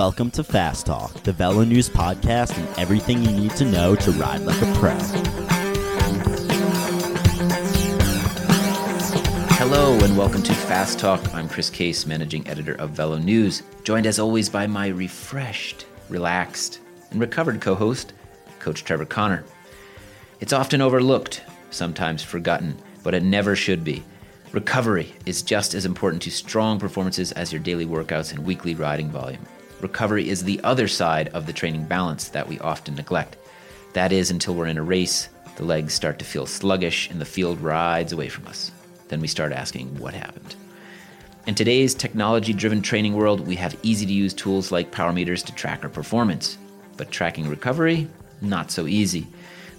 Welcome to Fast Talk, the Velo News podcast, and everything you need to know to ride like a pro. Hello and welcome to Fast Talk. I'm Chris Case, managing editor of Velo News, joined as always by my refreshed, relaxed, and recovered co host, Coach Trevor Connor. It's often overlooked, sometimes forgotten, but it never should be. Recovery is just as important to strong performances as your daily workouts and weekly riding volume. Recovery is the other side of the training balance that we often neglect. That is, until we're in a race, the legs start to feel sluggish and the field rides away from us. Then we start asking, what happened? In today's technology driven training world, we have easy to use tools like power meters to track our performance. But tracking recovery, not so easy.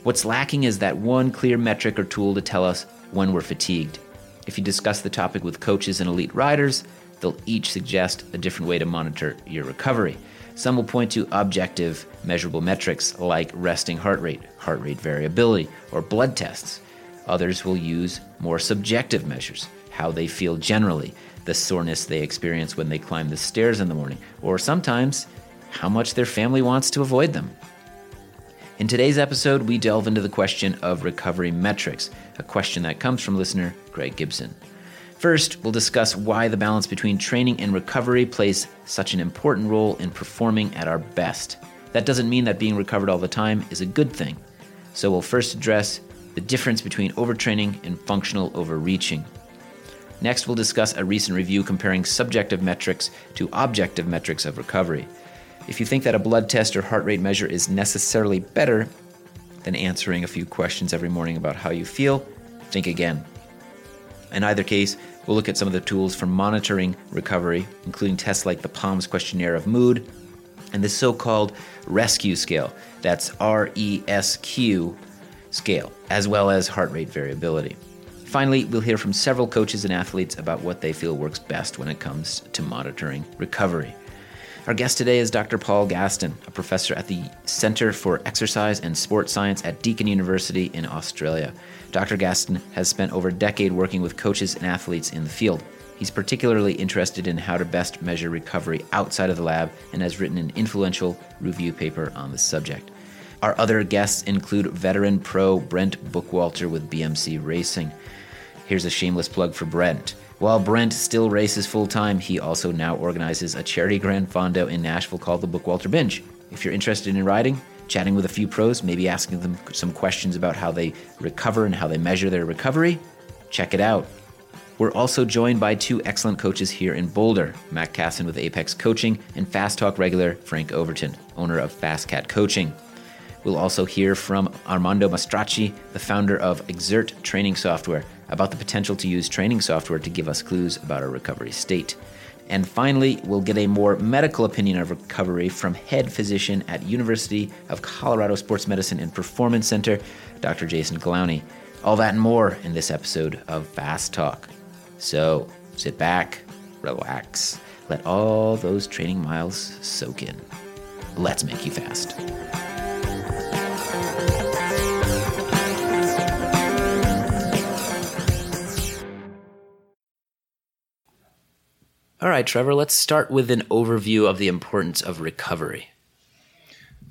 What's lacking is that one clear metric or tool to tell us when we're fatigued. If you discuss the topic with coaches and elite riders, they'll each suggest a different way to monitor your recovery. Some will point to objective, measurable metrics like resting heart rate, heart rate variability, or blood tests. Others will use more subjective measures, how they feel generally, the soreness they experience when they climb the stairs in the morning, or sometimes how much their family wants to avoid them. In today's episode, we delve into the question of recovery metrics, a question that comes from listener Greg Gibson. First, we'll discuss why the balance between training and recovery plays such an important role in performing at our best. That doesn't mean that being recovered all the time is a good thing. So, we'll first address the difference between overtraining and functional overreaching. Next, we'll discuss a recent review comparing subjective metrics to objective metrics of recovery. If you think that a blood test or heart rate measure is necessarily better than answering a few questions every morning about how you feel, think again. In either case, we'll look at some of the tools for monitoring recovery, including tests like the POMS questionnaire of mood and the so called rescue scale. That's R E S Q scale, as well as heart rate variability. Finally, we'll hear from several coaches and athletes about what they feel works best when it comes to monitoring recovery. Our guest today is Dr. Paul Gastin, a professor at the Center for Exercise and Sports Science at Deakin University in Australia. Dr. Gastin has spent over a decade working with coaches and athletes in the field. He's particularly interested in how to best measure recovery outside of the lab and has written an influential review paper on the subject. Our other guests include veteran pro Brent Bookwalter with BMC Racing. Here's a shameless plug for Brent. While Brent still races full time, he also now organizes a charity grand fondo in Nashville called the Bookwalter Binge. If you're interested in riding, chatting with a few pros, maybe asking them some questions about how they recover and how they measure their recovery, check it out. We're also joined by two excellent coaches here in Boulder Matt Casson with Apex Coaching and Fast Talk regular Frank Overton, owner of FasCat Coaching. We'll also hear from Armando Mastracci, the founder of Xert Training Software, about the potential to use training software to give us clues about our recovery state. And finally, we'll get a more medical opinion of recovery from head physician at University of Colorado Sports Medicine and Performance Center, Dr. Jason Clowney. All that and more in this episode of Fast Talk. So sit back, relax, let all those training miles soak in. Let's make you fast. All right, Trevor, let's start with an overview of the importance of recovery.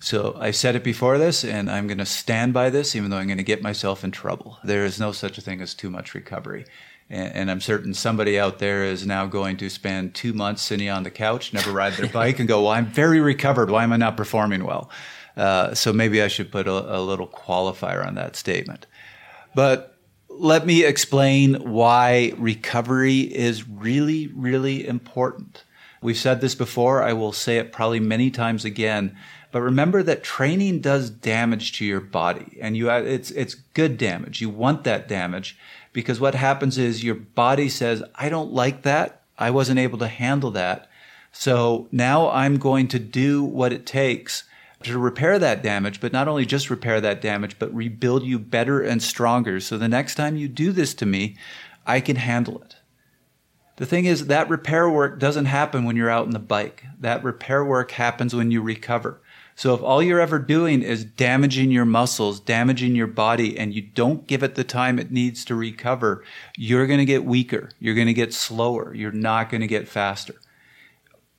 So I said it before this, and I'm going to stand by this, even though I'm going to get myself in trouble. There is no such a thing as too much recovery. And, and, I'm certain somebody out there is now going to spend two months sitting on the couch, never ride their bike, and go, Well, I'm very recovered. Why am I not performing well? Uh, so maybe I should put a, a little qualifier on that statement. But let me explain why recovery is really, really important. We've said this before. I will say it probably many times again. But remember that training does damage to your body, and you it's it's good damage. You want that damage because what happens is your body says, "I don't like that. I wasn't able to handle that." So now I'm going to do what it takes to repair that damage, but not only just repair that damage, but rebuild you better and stronger. So the next time you do this to me, I can handle it. The thing is, that repair work doesn't happen when you're out on the bike. That repair work happens when you recover. So if all you're ever doing is damaging your muscles, damaging your body, and you don't give it the time it needs to recover, you're going to get weaker. You're going to get slower. You're not going to get faster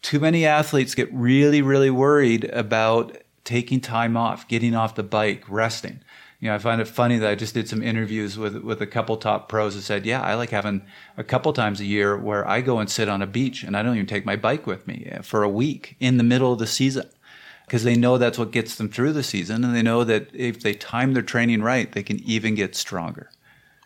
too many athletes get really, really worried about taking time off, getting off the bike, resting. You know, I find it funny that I just did some interviews with with a couple top pros that said, "Yeah, I like having a couple times a year where I go and sit on a beach and I don't even take my bike with me eh, for a week in the middle of the season." Because they know that's what gets them through the season, and they know that if they time their training right, they can even get stronger.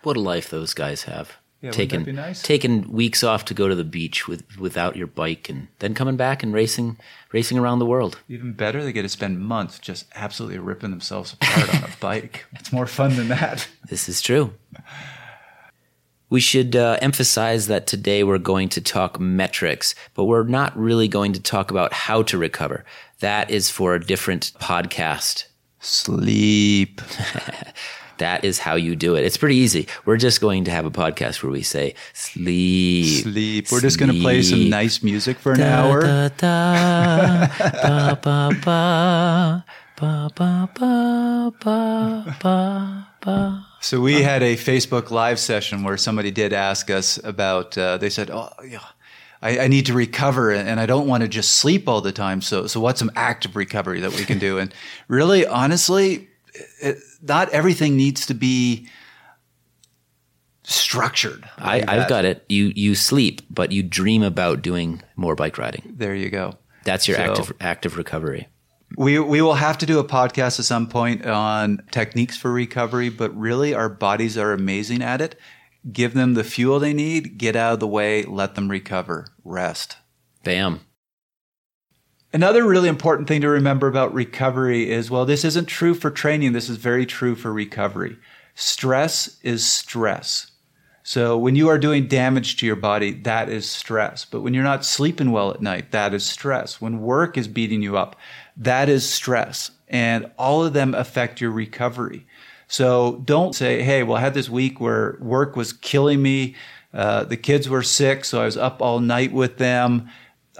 What a life those guys have. Yeah, taking nice? taking weeks off to go to the beach with without your bike and then coming back and racing racing around the world. Even better, they get to spend months just absolutely ripping themselves apart on a bike. It's more fun than that. This is true. We should uh, emphasize that today we're going to talk metrics, but we're not really going to talk about how to recover. That is for a different podcast. Sleep. That is how you do it. It's pretty easy. We're just going to have a podcast where we say sleep. Sleep. We're just going to play some nice music for an da, hour. Da, da, ba, ba, ba, so we had a Facebook live session where somebody did ask us about. Uh, they said, "Oh, yeah." I, I, need to recover and I don't want to just sleep all the time. So, so what's some active recovery that we can do? And really, honestly, it, not everything needs to be structured. I, I've that. got it. You you sleep, but you dream about doing more bike riding. There you go. That's your So- active active recovery. We we will have to do a podcast at some point on techniques for recovery, but really our bodies are amazing at it. Give them the fuel they need, get out of the way, let them recover, rest. Bam. Another really important thing to remember about recovery is well, this isn't true for training, this is very true for recovery. Stress is stress. So when you are doing damage to your body, that is stress. But when you're not sleeping well at night, that is stress. When work is beating you up, that is stress. And all of them affect your recovery. So don't say, hey, well, I had this week where work was killing me. Uh, the kids were sick, so I was up all night with them.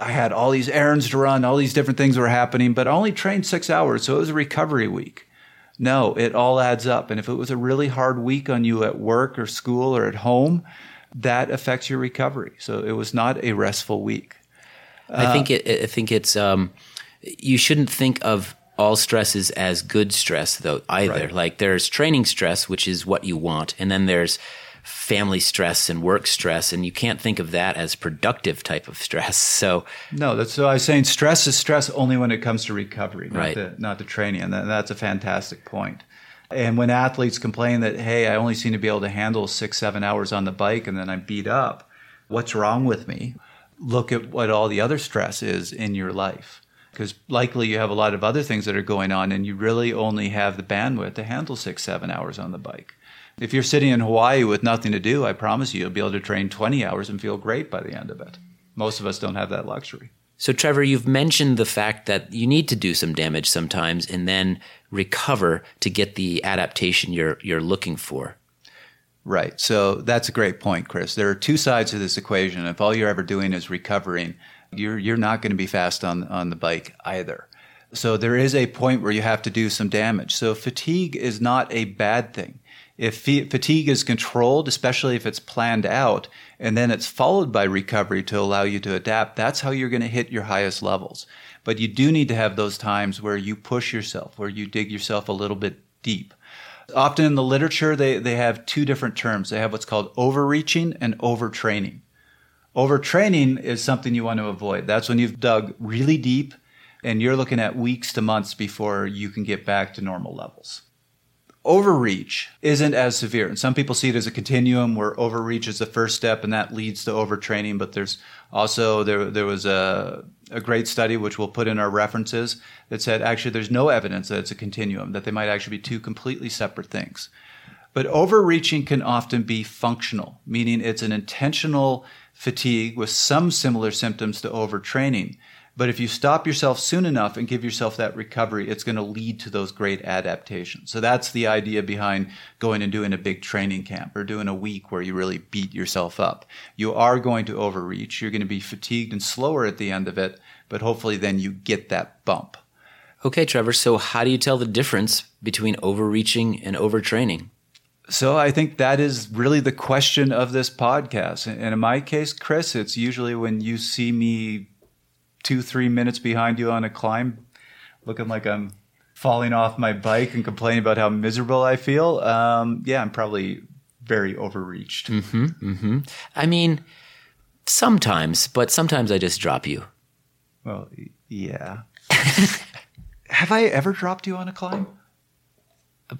I had all these errands to run, all these different things were happening, but I only trained six hours, so it was a recovery week. No, it all adds up. And if it was a really hard week on you at work or school or at home, that affects your recovery. So it was not a restful week. I think it. I think it's. Um, you shouldn't think of all stresses as good stress, though. Either Right. like there's training stress, which is what you want, and then there's family stress and work stress, and you can't think of that as productive type of stress. So No, that's so I was saying stress is stress only when it comes to recovery, not Right. the not the training, and that's a fantastic point. And when athletes complain that hey, I only seem to be able to handle six seven hours on the bike and then I'm beat up, what's wrong with me? Look at what all the other stress is in your life, because likely you have a lot of other things that are going on, and you really only have the bandwidth to handle six seven hours on the bike. If you're sitting in Hawaii with nothing to do, I promise you, you'll be able to train 20 hours and feel great by the end of it. Most of us don't have that luxury. So, Trevor, you've mentioned the fact that you need to do some damage sometimes and then recover to get the adaptation you're you're looking for. Right. So that's a great point, Chris. There are two sides to this equation. If all you're ever doing is recovering, you're you're not going to be fast on on the bike either. So there is a point where you have to do some damage. So fatigue is not a bad thing. If fatigue is controlled, especially if it's planned out, and then it's followed by recovery to allow you to adapt, that's how you're going to hit your highest levels. But you do need to have those times where you push yourself, where you dig yourself a little bit deep. Often in the literature, they, they have two different terms. They have what's called overreaching and overtraining. Overtraining is something you want to avoid. That's when you've dug really deep and you're looking at weeks to months before you can get back to normal levels. Overreach isn't as severe. And some people see it as a continuum where overreach is the first step and that leads to overtraining. But there's also, there, there was a, a great study, which we'll put in our references, that said actually there's no evidence that it's a continuum, that they might actually be two completely separate things. But overreaching can often be functional, meaning it's an intentional fatigue with some similar symptoms to overtraining. But if you stop yourself soon enough and give yourself that recovery, it's going to lead to those great adaptations. So that's the idea behind going and doing a big training camp or doing a week where you really beat yourself up. You are going to overreach. You're going to be fatigued and slower at the end of it, but hopefully then you get that bump. Okay, Trevor. So, how do you tell the difference between overreaching and overtraining? So I think that is really the question of this podcast. And in my case, Chris, it's usually when you see me two, three minutes behind you on a climb, looking like I'm falling off my bike and complaining about how miserable I feel, um, yeah, I'm probably very overreached. Mm-hmm, mm-hmm. I mean, sometimes, but sometimes I just drop you. Well, yeah. Have I ever dropped you on a climb?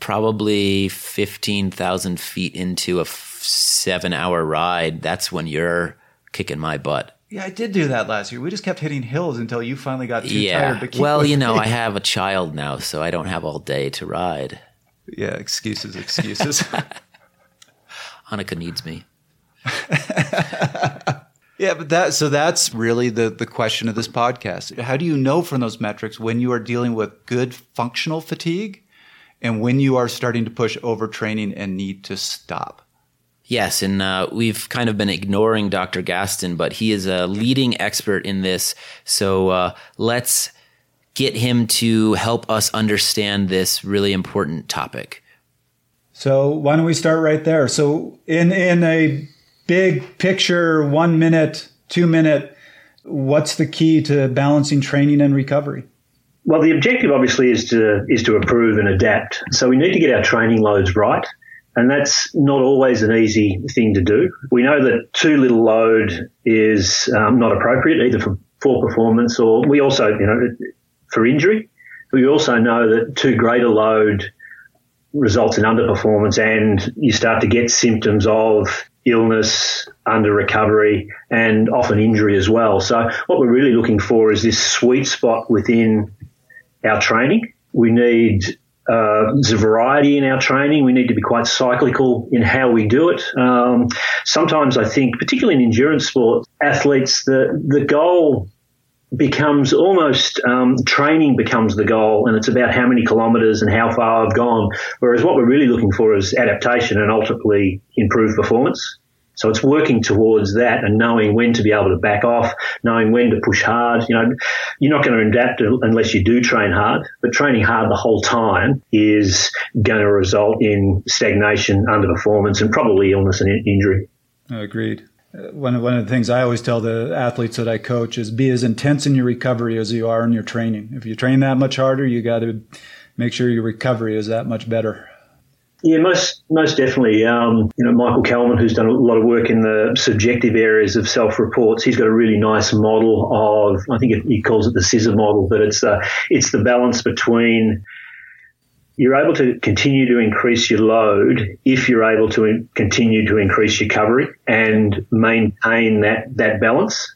Probably 15,000 feet into a f- seven hour ride. That's when you're kicking my butt. Yeah, I did do that last year. We just kept hitting hills until you finally got too yeah. tired to keep well, you know. I have a child now, so I don't have all day to ride. Yeah, excuses, excuses. Annika needs me. yeah, but that so that's really the the question of this podcast. How do you know from those metrics when you are dealing with good functional fatigue and when you are starting to push overtraining and need to stop? Yes, and uh, we've kind of been ignoring Dr. Gastin, but he is a leading expert in this. So uh, let's get him to help us understand this really important topic. So why don't we start right there? So in in a big picture, one minute, two minute, what's the key to balancing training and recovery? Well, the objective obviously is to is to improve and adapt. So we need to get our training loads right. And that's not always an easy thing to do. We know that too little load is um, not appropriate either for poor performance or we also, you know, for injury. We also know that too great a load results in underperformance and you start to get symptoms of illness, under recovery, and often injury as well. So what we're really looking for is this sweet spot within our training. We need uh, there's a variety in our training. We need to be quite cyclical in how we do it. Um, sometimes I think, particularly in endurance sport, athletes, the, the goal becomes almost um, training becomes the goal, and it's about how many kilometres and how far I've gone. Whereas what we're really looking for is adaptation and ultimately improved performance. So it's working towards that and knowing when to be able to back off, knowing when to push hard. You know, you're not going to adapt unless you do train hard, but training hard the whole time is going to result in stagnation, underperformance, and probably illness and injury. Agreed. Uh, One of, one of the things I always tell the athletes that I coach is be as intense in your recovery as you are in your training. If you train that much harder, you got to make sure your recovery is that much better. Yeah, most most definitely. Um, you know, Michael Kellmann, who's done a lot of work in the subjective areas of self-reports, he's got a really nice model of. I think he calls it the scissor model, but it's the it's the balance between you're able to continue to increase your load if you're able to in, continue to increase your recovery and maintain that that balance.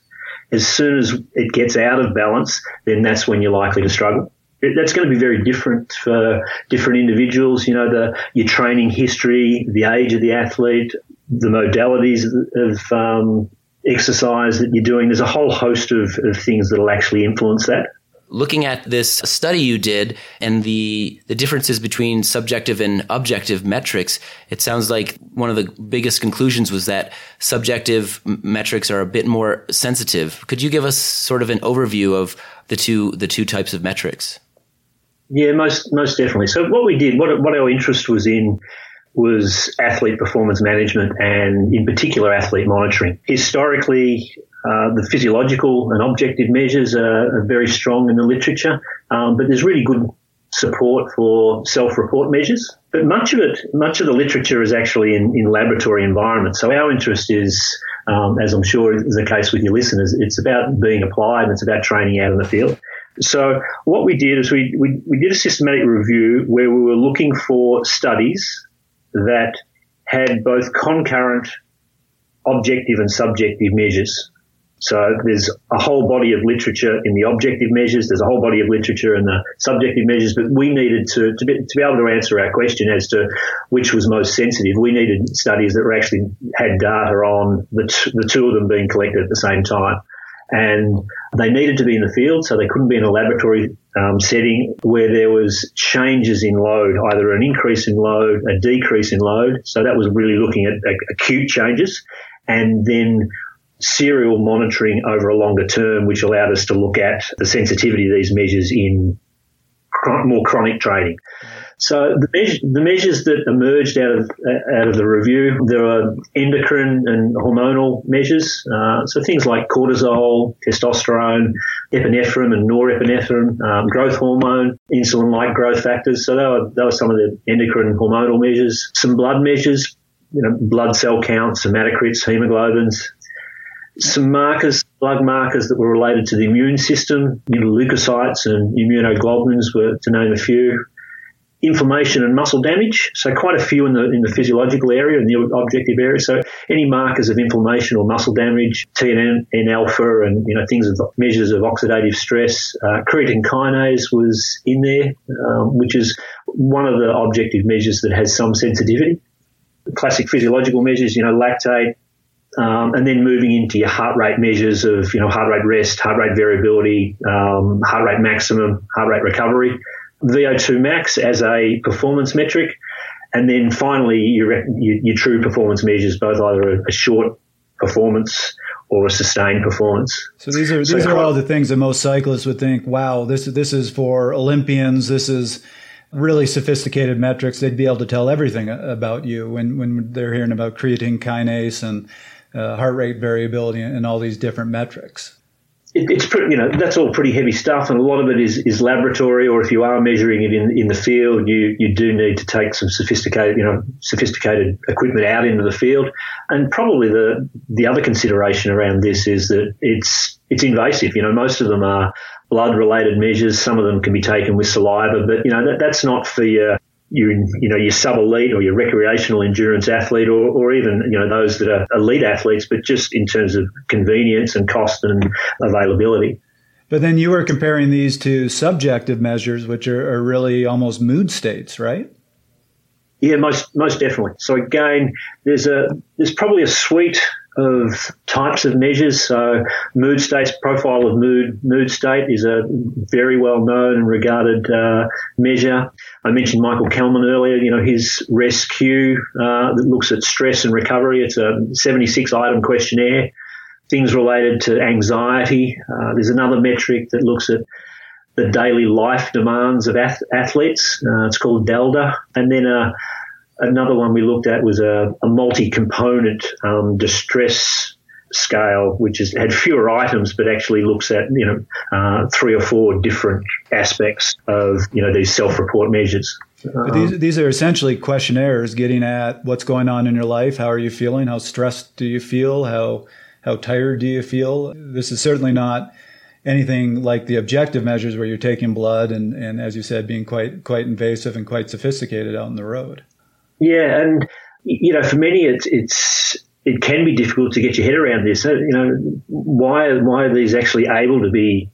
As soon as it gets out of balance, then that's when you're likely to struggle that's going to be very different for different individuals. You know, the your training history, the age of the athlete, the modalities of um, exercise that you're doing. There's a whole host of, of things that will actually influence that. Looking at this study you did and the the differences between subjective and objective metrics, it sounds like one of the biggest conclusions was that subjective m- metrics are a bit more sensitive. Could you give us sort of an overview of the two the two types of metrics? Yeah, most most definitely. So what we did, what what our interest was in, was athlete performance management and, in particular, athlete monitoring. Historically, uh, the physiological and objective measures are, are very strong in the literature, um, but there's really good support for self-report measures. But much of it, much of the literature is actually in, in laboratory environments. So our interest is, um, as I'm sure is the case with your listeners, it's about being applied and it's about training out in the field. So what we did is we, we, we did a systematic review where we were looking for studies that had both concurrent objective and subjective measures. So there's a whole body of literature in the objective measures. There's a whole body of literature in the subjective measures, but we needed to, to, be, to be able to answer our question as to which was most sensitive. We needed studies that were actually had data on the, t- the two of them being collected at the same time and they needed to be in the field, so they couldn't be in a laboratory um, setting where there was changes in load, either an increase in load, a decrease in load. So that was really looking at acute changes, and then serial monitoring over a longer term, which allowed us to look at the sensitivity of these measures in more chronic training. So the, the measures that emerged out of out of the review, there are endocrine and hormonal measures. Uh, so things like cortisol, testosterone, epinephrine and norepinephrine, um, growth hormone, insulin-like growth factors. So they were, they were some of the endocrine and hormonal measures. Some blood measures, you know, blood cell counts, hematocrits, hemoglobins, some markers, blood markers that were related to the immune system, you know, leukocytes and immunoglobulins were to name a few inflammation and muscle damage. So quite a few in the in the physiological area and the objective area. So any markers of inflammation or muscle damage, TNF alpha, and you know things of measures of oxidative stress. Uh, creatine kinase was in there, um, which is one of the objective measures that has some sensitivity. Classic physiological measures, you know, lactate. Um, and then moving into your heart rate measures of, you know, heart rate rest, heart rate variability, um, heart rate maximum, heart rate recovery. VO2 max as a performance metric. And then finally, your, your, your true performance measures, both either a, a, short performance or a sustained performance. So these are these so, are all the things that most cyclists would think, wow, this this is for Olympians. This is really sophisticated metrics. They'd be able to tell everything about you when when they're hearing about creatine kinase and uh, heart rate variability and all these different metrics it, it's pretty, you know, that's all pretty heavy stuff, and a lot of it is, is laboratory. Or if you are measuring it in, in the field, you you do need to take some sophisticated, you know, sophisticated equipment out into the field. And probably the the other consideration around this is that it's it's invasive. You know, most of them are blood related measures. Some of them can be taken with saliva, but you know that that's not for your you you know your sub elite or your recreational endurance athlete or, or even you know those that are elite athletes, but just in terms of convenience and cost and availability. But then you were comparing these to subjective measures, which are, are really almost mood states, right? Yeah, most most definitely. So again, there's a there's probably a suite of types of measures. So mood states, profile of mood, mood state is a very well known and regarded uh, measure. I mentioned Michael Kellmann earlier. You know his RESQ uh, that looks at stress and recovery. It's a 76 item questionnaire. Things related to anxiety. Uh, there's another metric that looks at the daily life demands of ath- athletes. Uh, it's called DALDA, and then a Another one we looked at was a, a multi-component um, distress scale, which is, had fewer items, but actually looks at you know uh, three or four different aspects of you know these self-report measures. These these are essentially questionnaires getting at what's going on in your life. How are you feeling? How stressed do you feel? How how tired do you feel? This is certainly not anything like the objective measures where you're taking blood and, and as you said, being quite quite invasive and quite sophisticated out in the road. Yeah, and you know, for many, it's it's it can be difficult to get your head around this. You know, why why are these actually able to be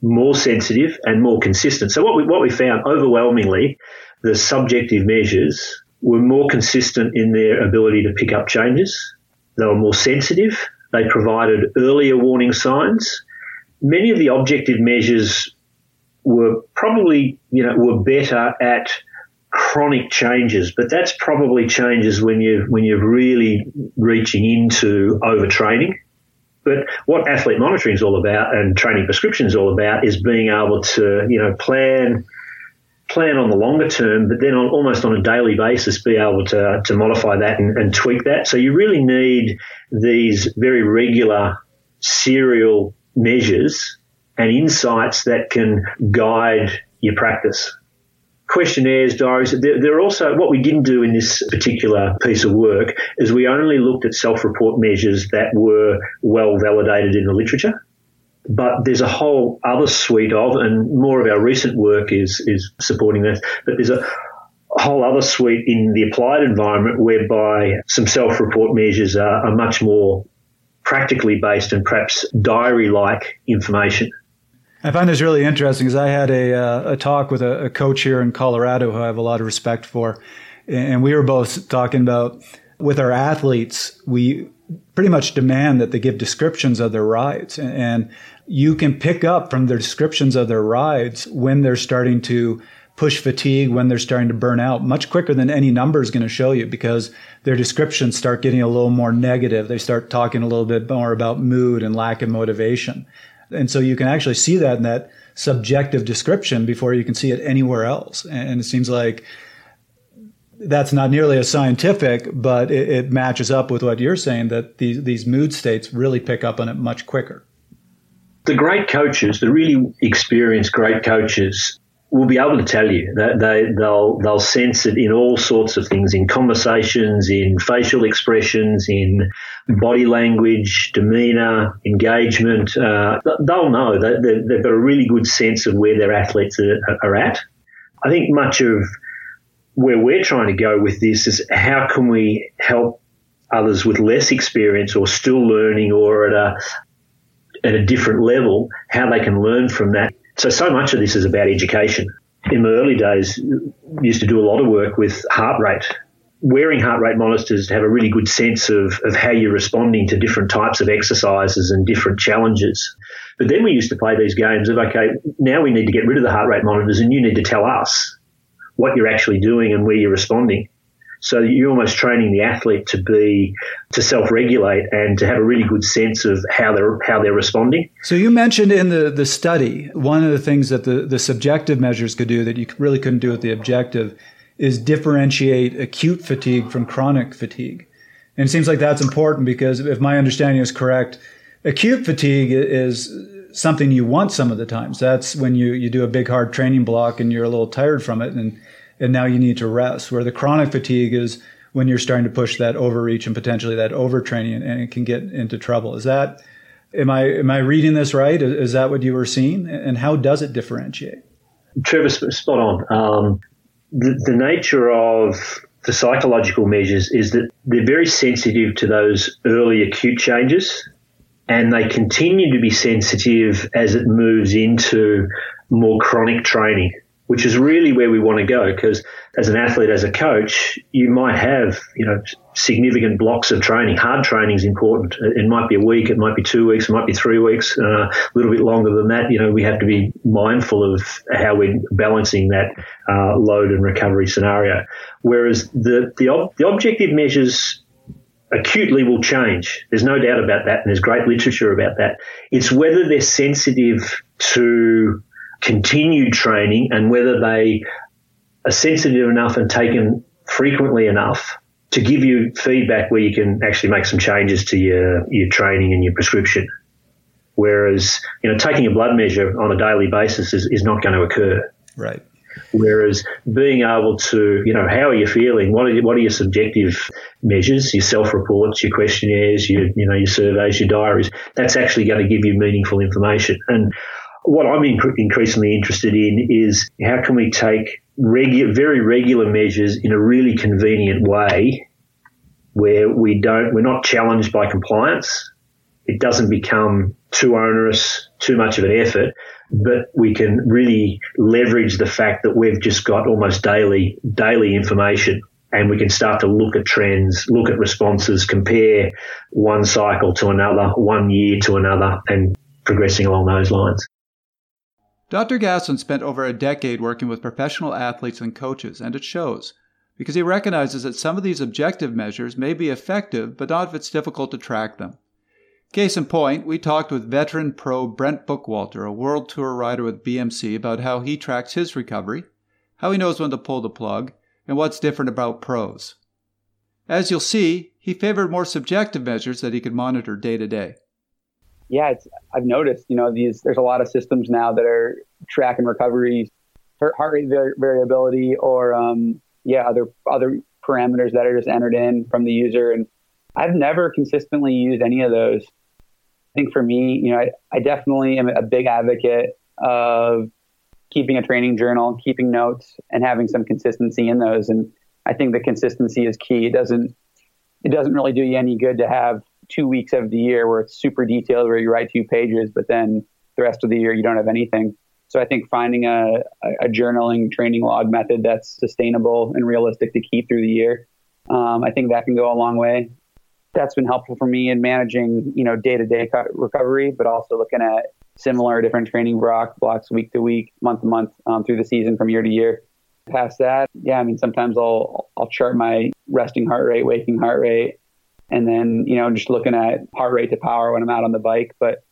more sensitive and more consistent? So what we what we found overwhelmingly, the subjective measures were more consistent in their ability to pick up changes. They were more sensitive. They provided earlier warning signs. Many of the objective measures were probably, you know, were better at chronic changes, but that's probably changes when you when you're really reaching into overtraining. But what athlete monitoring is all about and training prescription is all about is being able to you know plan plan on the longer term, but then on, almost on a daily basis be able to to modify that and, and tweak that. So you really need these very regular serial measures and insights that can guide your practice questionnaires, diaries. They're, also, what we didn't do in this particular piece of work is we only looked at self-report measures that were well validated in the literature. But there's a whole other suite of, and more of our recent work is, is supporting this, but there's a whole other suite in the applied environment whereby some self-report measures are, are much more practically based and perhaps diary-like information. I find this really interesting because I had a, uh, a talk with a, a, coach here in Colorado who I have a lot of respect for. And we were both talking about with our athletes, we pretty much demand that they give descriptions of their rides. And you can pick up from their descriptions of their rides when they're starting to push fatigue, when they're starting to burn out much quicker than any number is going to show you because their descriptions start getting a little more negative. They start talking a little bit more about mood and lack of motivation. And so you can actually see that in that subjective description before you can see it anywhere else. And it seems like that's not nearly as scientific, but it, it, matches up with what you're saying that these, these mood states really pick up on it much quicker. The great coaches, the really experienced great coaches, will be able to tell you that they they'll they'll sense it in all sorts of things, in conversations, in facial expressions, in body language, demeanour, engagement. Uh, they'll know that they've got a really good sense of where their athletes are, are at. I think much of where we're trying to go with this is how can we help others with less experience or still learning or at a at a different level how they can learn from that. So so much of this is about education. In the early days, used to do a lot of work with heart rate. Wearing heart rate monitors to have a really good sense of, of how you're responding to different types of exercises and different challenges. But then we used to play these games of, okay, now we need to get rid of the heart rate monitors and you need to tell us what you're actually doing and where you're responding. So you're almost training the athlete to be to self-regulate and to have a really good sense of how they're how they're responding. So you mentioned in the the study one of the things that the the subjective measures could do that you really couldn't do with the objective is differentiate acute fatigue from chronic fatigue. And it seems like that's important because if my understanding is correct, acute fatigue is something you want some of the times. That's when you, you do a big hard training block and you're a little tired from it and, and now you need to rest. Where the chronic fatigue is when you're starting to push that overreach and potentially that overtraining and, it can get into trouble. Is that, am I, am I reading this right? Is that what you were seeing? And how does it differentiate? Trevor, spot on. Um, the, the nature of the psychological measures is that they're very sensitive to those early acute changes and they continue to be sensitive as it moves into more chronic training, which is really where we want to go. Because as an athlete, as a coach, you might have, you know, significant blocks of training. Hard training is important. It might be a week, it might be two weeks, it might be three weeks, uh, a little bit longer than that. You know, we have to be mindful of how we're balancing that uh, load and recovery scenario. Whereas the the, ob- the objective measures acutely will change. There's no doubt about that, and there's great literature about that. It's whether they're sensitive to continued training and whether they are sensitive enough and taken frequently enough to give you feedback where you can actually make some changes to your, your training and your prescription. Whereas, you know, taking a blood measure on a daily basis is, is not going to occur. Right. Whereas being able to, you know, how are you feeling? What are what are your subjective measures? Your self-reports, your questionnaires, your you know your surveys, your diaries. That's actually going to give you meaningful information. And what I'm inc- increasingly interested in is how can we take regular, very regular measures in a really convenient way, where we don't, we're not challenged by compliance. It doesn't become too onerous, too much of an effort, but we can really leverage the fact that we've just got almost daily daily information and we can start to look at trends, look at responses, compare one cycle to another, one year to another, and progressing along those lines. Dr. Gastin spent over a decade working with professional athletes and coaches, and it shows, because he recognizes that some of these objective measures may be effective, but not if it's difficult to track them. Case in point, we talked with veteran pro Brent Bookwalter, a world tour rider with BMC, about how he tracks his recovery, how he knows when to pull the plug, and what's different about pros. As you'll see, he favored more subjective measures that he could monitor day to day. Yeah, I've noticed, you know, these there's a lot of systems now that are tracking recovery, heart rate variability, or um, yeah, other other parameters that are just entered in from the user. And I've never consistently used any of those I think for me, you know, I, I definitely am a big advocate of keeping a training journal, keeping notes, and having some consistency in those. And I think the consistency is key. It doesn't it doesn't really do you any good to have two weeks of the year where it's super detailed, where you write two pages, but then the rest of the year you don't have anything. So I think finding a, a journaling training log method that's sustainable and realistic to keep through the year, um, I think that can go a long way that's been helpful for me in managing, you know, day to day recovery, but also looking at similar different training block, blocks week to week, month to month um, through the season from year to year. Past that, yeah, I mean, sometimes I'll I'll chart my resting heart rate, waking heart rate, and then you know just looking at heart rate to power when I'm out on the bike. But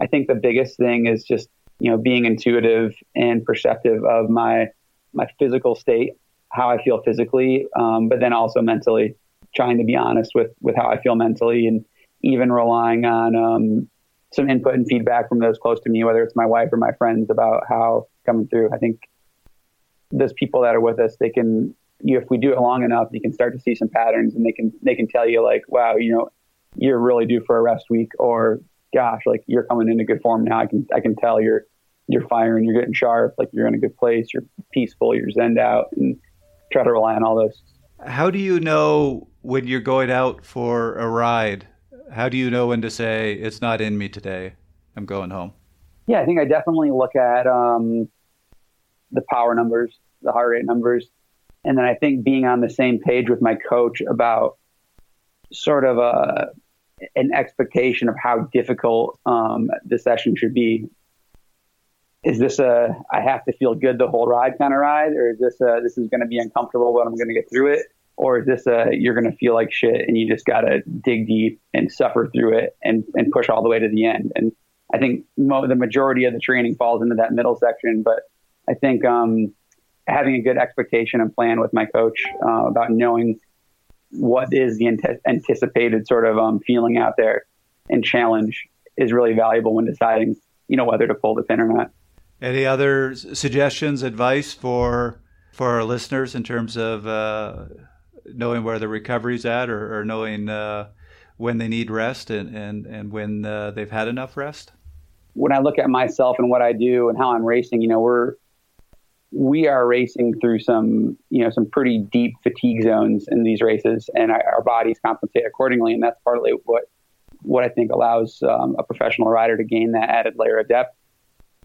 I think the biggest thing is just you know being intuitive and perceptive of my my physical state, how I feel physically, um, but then also mentally, trying to be honest with with how I feel mentally, and even relying on um, some input and feedback from those close to me, whether it's my wife or my friends, about how coming through. I think those people that are with us, they can, you, if we do it long enough, you can start to see some patterns, and they can they can tell you like, wow, you know, you're really due for a rest week, or gosh, like you're coming into good form now. I can I can tell you're you're firing, you're getting sharp, like you're in a good place, you're peaceful, you're zened out, and try to rely on all those. How do you know when you're going out for a ride? How do you know when to say it's not in me today? I'm going home. Yeah, I think I definitely look at um, the power numbers, the heart rate numbers, and then I think being on the same page with my coach about sort of a an expectation of how difficult um, the session should be. Is this a I have to feel good the whole ride kind of ride, or is this a this is going to be uncomfortable but I'm going to get through it, or is this a you're going to feel like shit and you just got to dig deep and suffer through it and and push all the way to the end? And I think mo- the majority of the training falls into that middle section, but I think um, having a good expectation and plan with my coach uh, about knowing what is the ante- anticipated sort of um, feeling out there and challenge is really valuable when deciding, you know, whether to pull the pin or not. Any other suggestions, advice for for our listeners in terms of uh, knowing where the recovery's at, or, or knowing uh, when they need rest and and and when uh, they've had enough rest? When I look at myself and what I do and how I'm racing, you know, we're we are racing through some, you know, some pretty deep fatigue zones in these races, and our, bodies compensate accordingly. And that's partly what what I think allows um, a professional rider to gain that added layer of depth.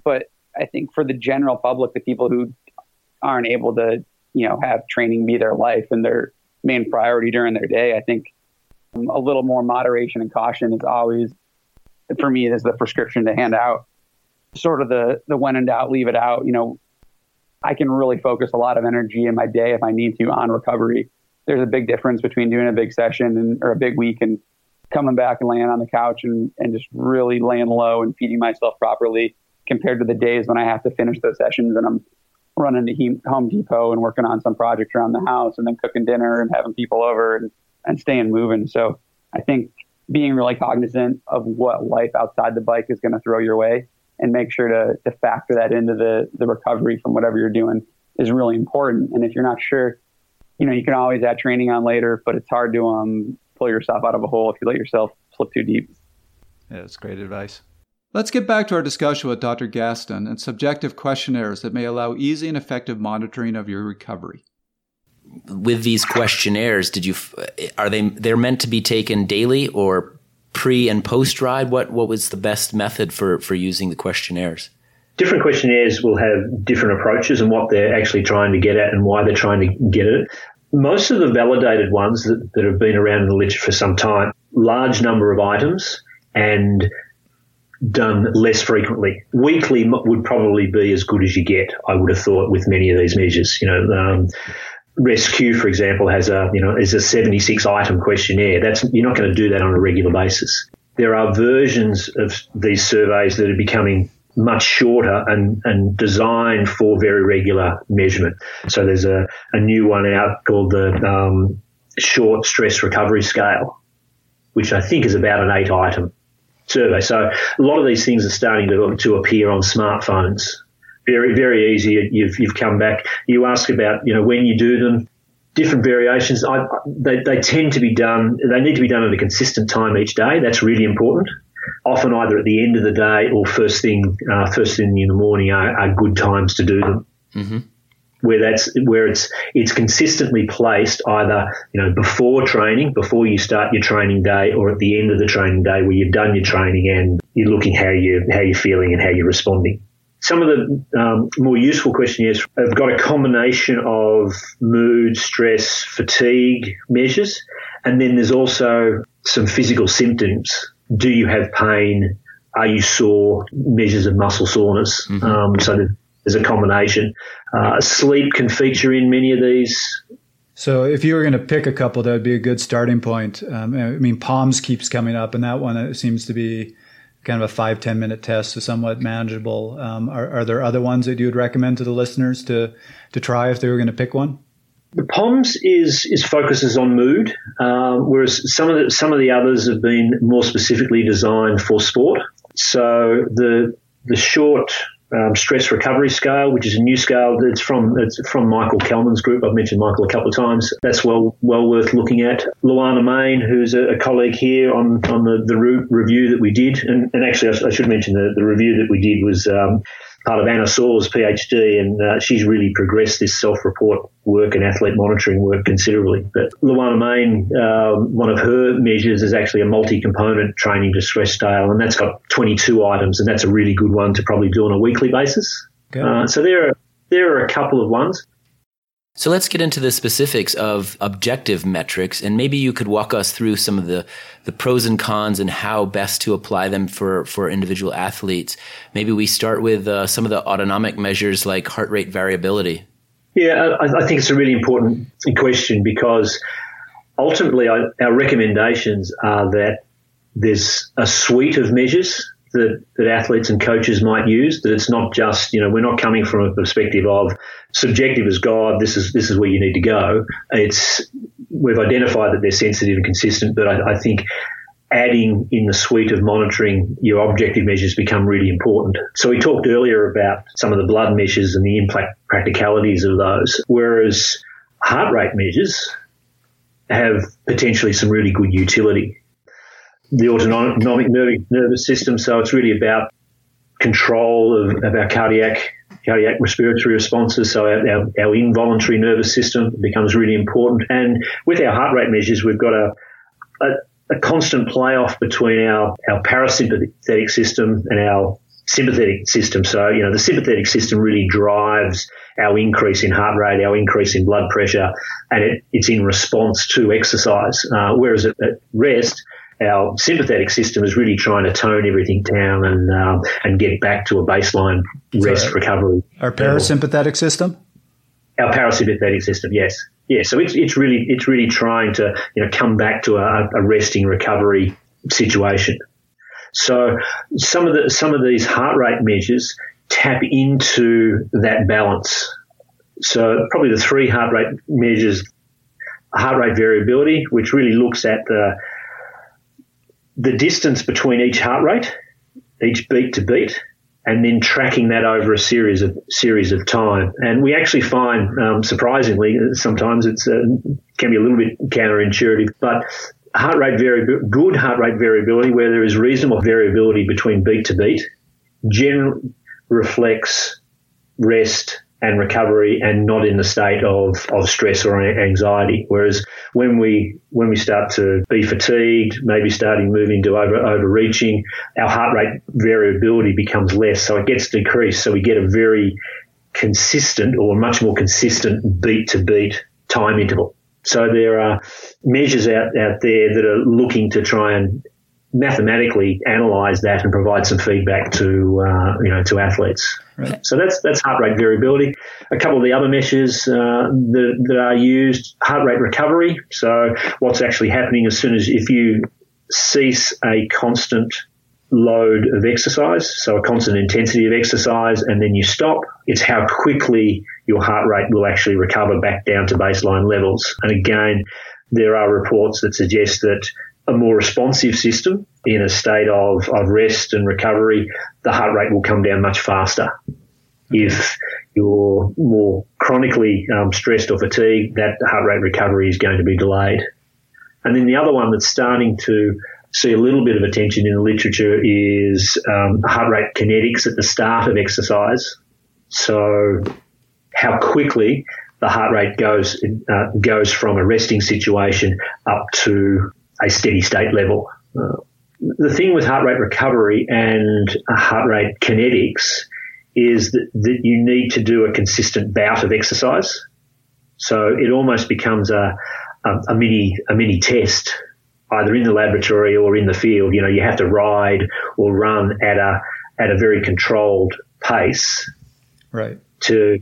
But I think for the general public, the people who aren't able to, you know, have training be their life and their main priority during their day, I think um, a little more moderation and caution is always, for me, is the prescription to hand out. Sort of the the when in doubt, leave it out. You know, I can really focus a lot of energy in my day if I need to on recovery. There's a big difference between doing a big session and, or a big week and coming back and laying on the couch and, and just really laying low and feeding myself properly compared to the days when I have to finish those sessions and I'm running to Home Depot and working on some project around the house and then cooking dinner and having people over and, and staying moving. So I think being really cognizant of what life outside the bike is going to throw your way and make sure to, to factor that into the, the recovery from whatever you're doing is really important. And if you're not sure, you know, you can always add training on later, but it's hard to um, pull yourself out of a hole if you let yourself slip too deep. Yeah, that's great advice. Let's get back to our discussion with Dr. Gastin and subjective questionnaires that may allow easy and effective monitoring of your recovery. With these questionnaires, did you are they they're meant to be taken daily or pre and post ride? What what was the best method for for using the questionnaires? Different questionnaires will have different approaches and what they're actually trying to get at and why they're trying to get it. Most of the validated ones that, that have been around in the literature for some time, large number of items and done less frequently. Weekly would probably be as good as you get, I would have thought, with many of these measures. You know, um, Rescue, for example, has a you know is a 76 item questionnaire. That's you're not going to do that on a regular basis. There are versions of these surveys that are becoming much shorter and, and designed for very regular measurement. So there's a, a new one out called the um, Short Stress Recovery Scale, which I think is about an eight item survey. So a lot of these things are starting to, to appear on smartphones very, very easy. You've, you've come back. You ask about, you know, when you do them, different variations. I, they, they tend to be done, they need to be done at a consistent time each day. That's really important. Often either at the end of the day or first thing, uh, first thing in the morning are, are good times to do them. Mm-hmm. Where that's where it's it's consistently placed either you know before training, before you start your training day, or at the end of the training day where you've done your training and you're looking how you how you're feeling and how you're responding. Some of the um, more useful questionnaires have got a combination of mood, stress, fatigue measures, and then there's also some physical symptoms. Do you have pain? Are you sore? Measures of muscle soreness. Mm-hmm. Um, so there's a combination. Uh, sleep can feature in many of these. So if you were going to pick a couple, that would be a good starting point. Um, I mean, POMS keeps coming up, and that one seems to be kind of a five ten minute test, so somewhat manageable. Um, are, are there other ones that you would recommend to the listeners to to try if they were going to pick one? The POMS is is focuses on mood, um, whereas some of the some of the others have been more specifically designed for sport. So the the short um, stress recovery scale, which is a new scale that's from it's from Michael Kellmann's group. I've mentioned Michael a couple of times. That's well well worth looking at. Luana Main, who's a, a colleague here on on the, the re- review that we did, and, and actually I, I, should mention the, the review that we did was um, part of Anna Saw's PhD, and uh, she's really progressed this self-report work and athlete monitoring work considerably. But Luana Main, um, one of her measures is actually a multi-component training distress scale, and that's got 22 items, and that's a really good one to probably do on a weekly basis. Okay. Uh, so there are there are a couple of ones. So let's get into the specifics of objective metrics, and maybe you could walk us through some of the, the pros and cons and how best to apply them for, for individual athletes. Maybe we start with uh, some of the autonomic measures like heart rate variability. Yeah, I, I think it's a really important question because ultimately I, our recommendations are that there's a suite of measures that, that athletes and coaches might use. That it's not just you know we're not coming from a perspective of subjective as God. This is this is where you need to go. It's we've identified that they're sensitive and consistent, but I, I think adding in the suite of monitoring your objective measures become really important. So we talked earlier about some of the blood measures and the impact practicalities of those, whereas heart rate measures have potentially some really good utility the autonomic nervous system. So it's really about control of, of our cardiac cardiac respiratory responses. So our, our, our, involuntary nervous system becomes really important. And with our heart rate measures, we've got a, a, a constant playoff between our, our parasympathetic system and our sympathetic system. So, you know, the sympathetic system really drives our increase in heart rate, our increase in blood pressure, and it, it's in response to exercise. Uh, whereas at, at rest, our sympathetic system is really trying to tone everything down and um, and get back to a baseline rest so recovery. Our parasympathetic level. system. Our parasympathetic system, yes, yeah. So it's it's really it's really trying to you know come back to a, a resting recovery situation. So some of the some of these heart rate measures tap into that balance. So probably the three heart rate measures, heart rate variability, which really looks at the the distance between each heart rate, each beat to beat, and then tracking that over a series of series of time. And we actually find, um, surprisingly, sometimes it's uh, can be a little bit counterintuitive, but heart rate variability, good heart rate variability, where there is reasonable variability between beat to beat, generally reflects rest and recovery and not in the state of, of stress or anxiety. Whereas when we when we start to be fatigued, maybe starting moving to over overreaching, our heart rate variability becomes less, so it gets decreased. So we get a very consistent or much more consistent beat to beat time interval. So there are measures out, out there that are looking to try and mathematically analyze that and provide some feedback to uh, you know to athletes. Right. So that's that's heart rate variability. A couple of the other measures uh, that, that are used: heart rate recovery. So what's actually happening as soon as if you cease a constant load of exercise, so a constant intensity of exercise, and then you stop, it's how quickly your heart rate will actually recover back down to baseline levels. And again, there are reports that suggest that a more responsive system in a state of, of rest and recovery, the heart rate will come down much faster. If you're more chronically um, stressed or fatigued, that heart rate recovery is going to be delayed. And then the other one that's starting to see a little bit of attention in the literature is um, heart rate kinetics at the start of exercise. So how quickly the heart rate goes uh, goes from a resting situation up to a steady state level. Uh, the thing with heart rate recovery and heart rate kinetics is that, that you need to do a consistent bout of exercise. So it almost becomes a, a, a mini a mini test, either in the laboratory or in the field. You know, you have to ride or run at a at a very controlled pace, right? To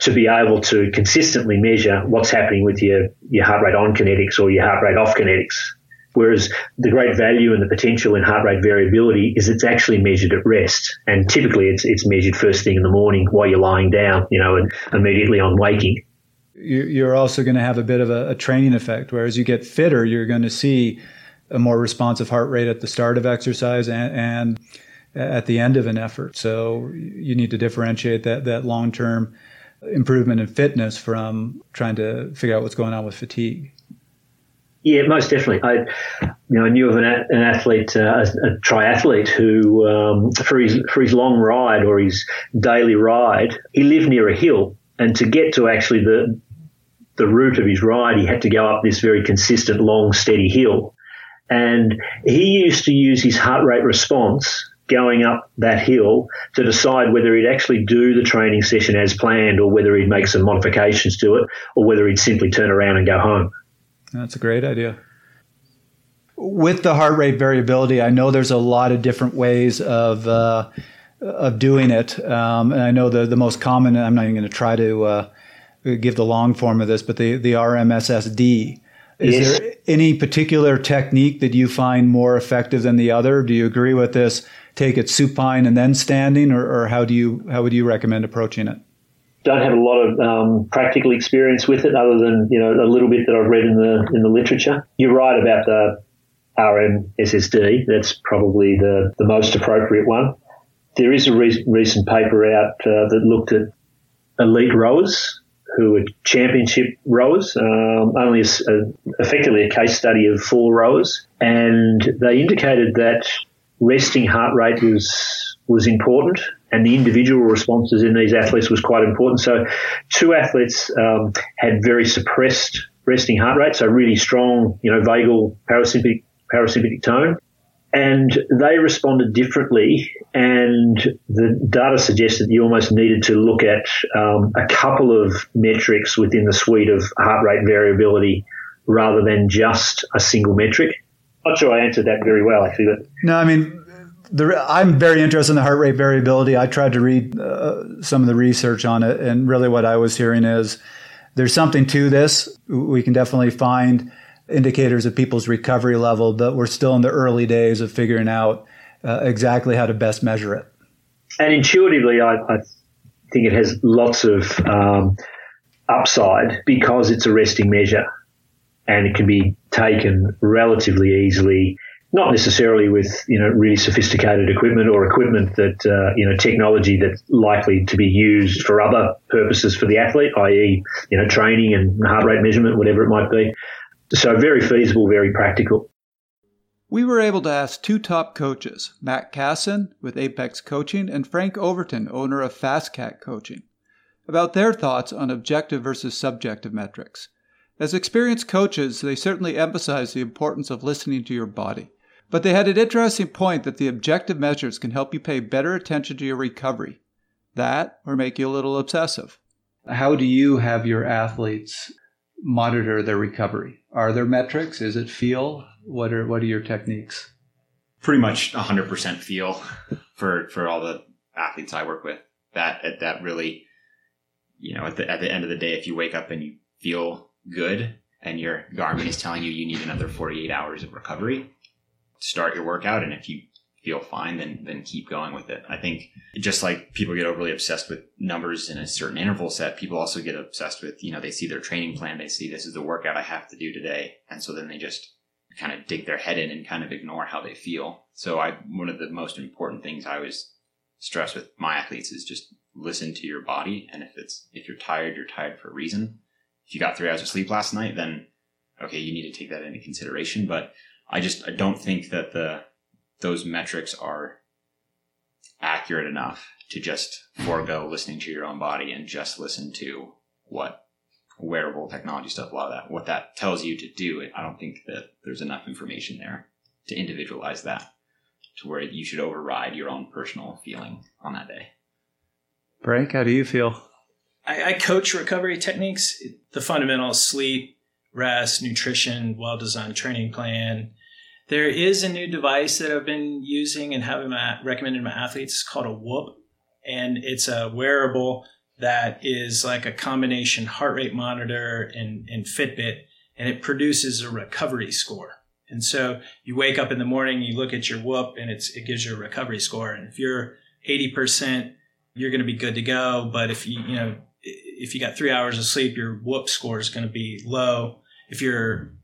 to be able to consistently measure what's happening with your, your heart rate on kinetics or your heart rate off kinetics Whereas the great value and the potential in heart rate variability is it's actually measured at rest. And typically it's, it's measured first thing in the morning while you're lying down, you know, and immediately on waking. You're also going to have a bit of a, a training effect. Whereas you get fitter, you're going to see a more responsive heart rate at the start of exercise and, and at the end of an effort. So you need to differentiate that, that long term improvement in fitness from trying to figure out what's going on with fatigue. Yeah, most definitely. I, you know, I knew of an, an athlete, uh, a, triathlete, who um, for his for his long ride or his daily ride, he lived near a hill, and to get to actually the the route of his ride, he had to go up this very consistent, long, steady hill, and he used to use his heart rate response going up that hill to decide whether he'd actually do the training session as planned or whether he'd make some modifications to it or whether he'd simply turn around and go home. That's a great idea. With the heart rate variability, I know there's a lot of different ways of uh, of doing it, um, and I know the the most common. I'm not even going to try to uh, give the long form of this, but the the RMSSD. Is yes. there any particular technique that you find more effective than the other? Do you agree with this? Take it supine and then standing, or, or how do you how would you recommend approaching it? Don't have a lot of um, practical experience with it, other than you know a little bit that I've read in the in the literature. You're right about the RMSSD. That's probably the the most appropriate one. There is a re- recent paper out uh, that looked at elite rowers who were championship rowers, um, only a, a, effectively a case study of four rowers, and they indicated that resting heart rate was was important and the individual responses in these athletes was quite important. So, two athletes um, had very suppressed resting heart rate, so really strong, you know, vagal parasympathetic parasympathetic tone, and they responded differently. And the data suggests that you almost needed to look at um, a couple of metrics within the suite of heart rate variability rather than just a single metric. Not sure I answered that very well, actually. But no, I mean the, I'm very interested in the heart rate variability. I tried to read uh, some of the research on it, and really what I was hearing is there's something to this. We can definitely find indicators of people's recovery level, but we're still in the early days of figuring out uh, exactly how to best measure it. And intuitively, I, I think it has lots of um, upside because it's a resting measure and it can be taken relatively easily not necessarily with you know really sophisticated equipment or equipment that uh, you know technology that's likely to be used for other purposes for the athlete, i.e. you know training and heart rate measurement, whatever it might be. So very feasible, very practical. We were able to ask two top coaches, Matt Casson with Apex Coaching and Frank Overton, owner of FasCat Coaching, about their thoughts on objective versus subjective metrics. As experienced coaches, they certainly emphasize the importance of listening to your body. But they had an interesting point that the objective measures can help you pay better attention to your recovery. That or make you a little obsessive. How do you have your athletes monitor their recovery? Are there metrics? Is it feel? What are what are your techniques? Pretty much 100% feel for for all the athletes I work with. That that really you know, at the at the end of the day if you wake up and you feel good and your Garmin is telling you you need another 48 hours of recovery, start your workout and if you feel fine then then keep going with it. I think just like people get overly obsessed with numbers in a certain interval set people also get obsessed with you know they see their training plan they see this is the workout i have to do today and so then they just kind of dig their head in and kind of ignore how they feel. So i one of the most important things i always stress with my athletes is just listen to your body and if it's if you're tired you're tired for a reason. If you got three hours of sleep last night then okay you need to take that into consideration but I just I don't think that the those metrics are accurate enough to just forego listening to your own body and just listen to what wearable technology stuff, a lot of that, what that tells you to do. I don't think that there's enough information there to individualize that to where you should override your own personal feeling on that day. Frank, how do you feel? I, I coach recovery techniques, the fundamentals, sleep, rest, nutrition, well designed training plan, there is a new device that I've been using and having my, recommended my athletes. It's called a Whoop, and it's a wearable that is like a combination heart rate monitor and, and Fitbit, and it produces a recovery score. And so you wake up in the morning, you look at your whoop, and it gives you a recovery score. And if you're 80%, you're going to be good to go. But if you you know if you got three hours of sleep, your whoop score is going to be low. If your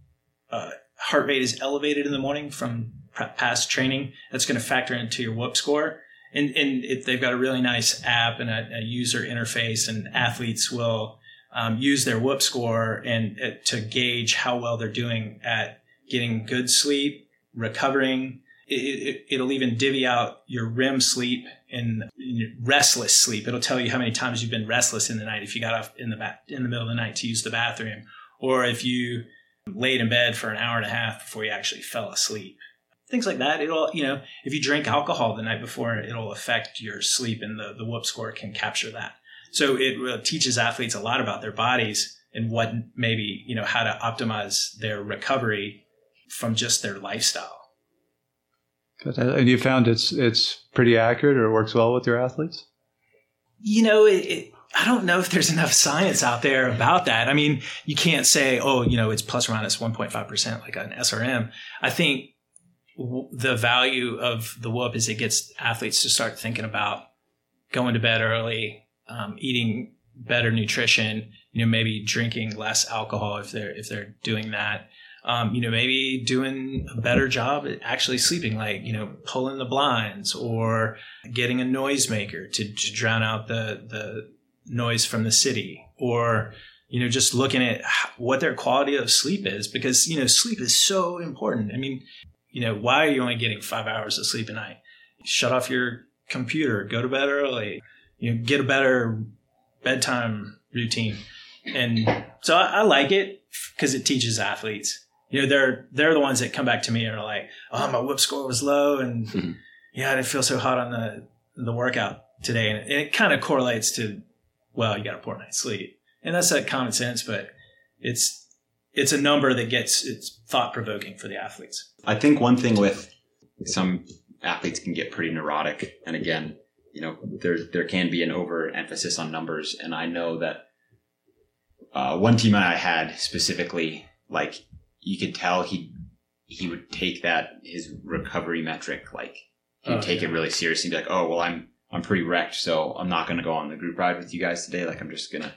uh, heart rate is elevated in the morning from past training, that's going to factor into your whoop score. And, and it, they've got a really nice app and a, a user interface, and athletes will um, use their whoop score and uh, to gauge how well they're doing at getting good sleep, recovering. It, it, will even divvy out your REM sleep and restless sleep. It'll tell you how many times you've been restless in the night if you got off in the ba- in the middle of the night to use the bathroom, or if you laid in bed for an hour and a half before you actually fell asleep. Things like that. It'll, you know, if you drink alcohol the night before, it'll affect your sleep and the, the whoop score can capture that. So it uh, teaches athletes a lot about their bodies and what maybe, you know, how to optimize their recovery from just their lifestyle. And you found it's it's pretty accurate or works well with your athletes? You know, it, it, I don't know if there's enough science out there about that. I mean, you can't say, oh, you know, it's plus or minus 1.5% like an SRM. I think w- the value of the whoop is it gets athletes to start thinking about going to bed early, um, eating better nutrition, you know, maybe drinking less alcohol if they're if they're doing that. Um, you know, maybe doing a better job at actually sleeping, like, you know, pulling the blinds or getting a noisemaker to, to drown out the, the noise from the city or, you know, just looking at what their quality of sleep is because, you know, sleep is so important. I mean, you know, why are you only getting five hours of sleep a night? Shut off your computer, go to bed early, you know, get a better bedtime routine. And so I, I like it because it teaches athletes. You know, they're they're the ones that come back to me and are like, "Oh, my whoop score was low, and mm-hmm. yeah, I didn't feel so hot on the the workout today." And it, it kind of correlates to, well, you got a poor night's sleep, and that's like common sense, but it's it's a number that gets it's thought provoking for the athletes. I think one thing with some athletes can get pretty neurotic, and again, you know, there there can be an overemphasis on numbers, and I know that uh, one team I had specifically, like you could tell he he would take that his recovery metric like he'd oh, take yeah. it really seriously. and Be like, oh well, I'm I'm pretty wrecked, so I'm not going to go on the group ride with you guys today. Like I'm just gonna.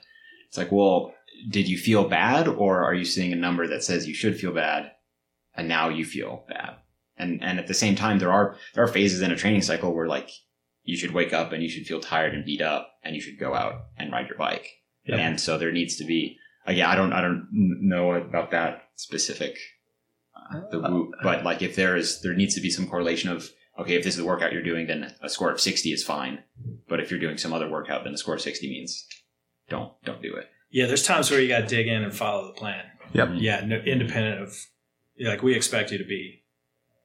It's like, well, did you feel bad, or are you seeing a number that says you should feel bad, and now you feel bad? And and at the same time, there are there are phases in a training cycle where like you should wake up and you should feel tired and beat up and you should go out and ride your bike. Yep. And so there needs to be, again, I don't, I don't know about that specific, uh, the whoop, but like if there is, there needs to be some correlation of, okay, if this is the workout you're doing, then a score of 60 is fine. But if you're doing some other workout, then a score of 60 means don't, don't do it. Yeah. There's times where you got to dig in and follow the plan. Yep. Mm-hmm. Yeah. No, independent of, like, we expect you to be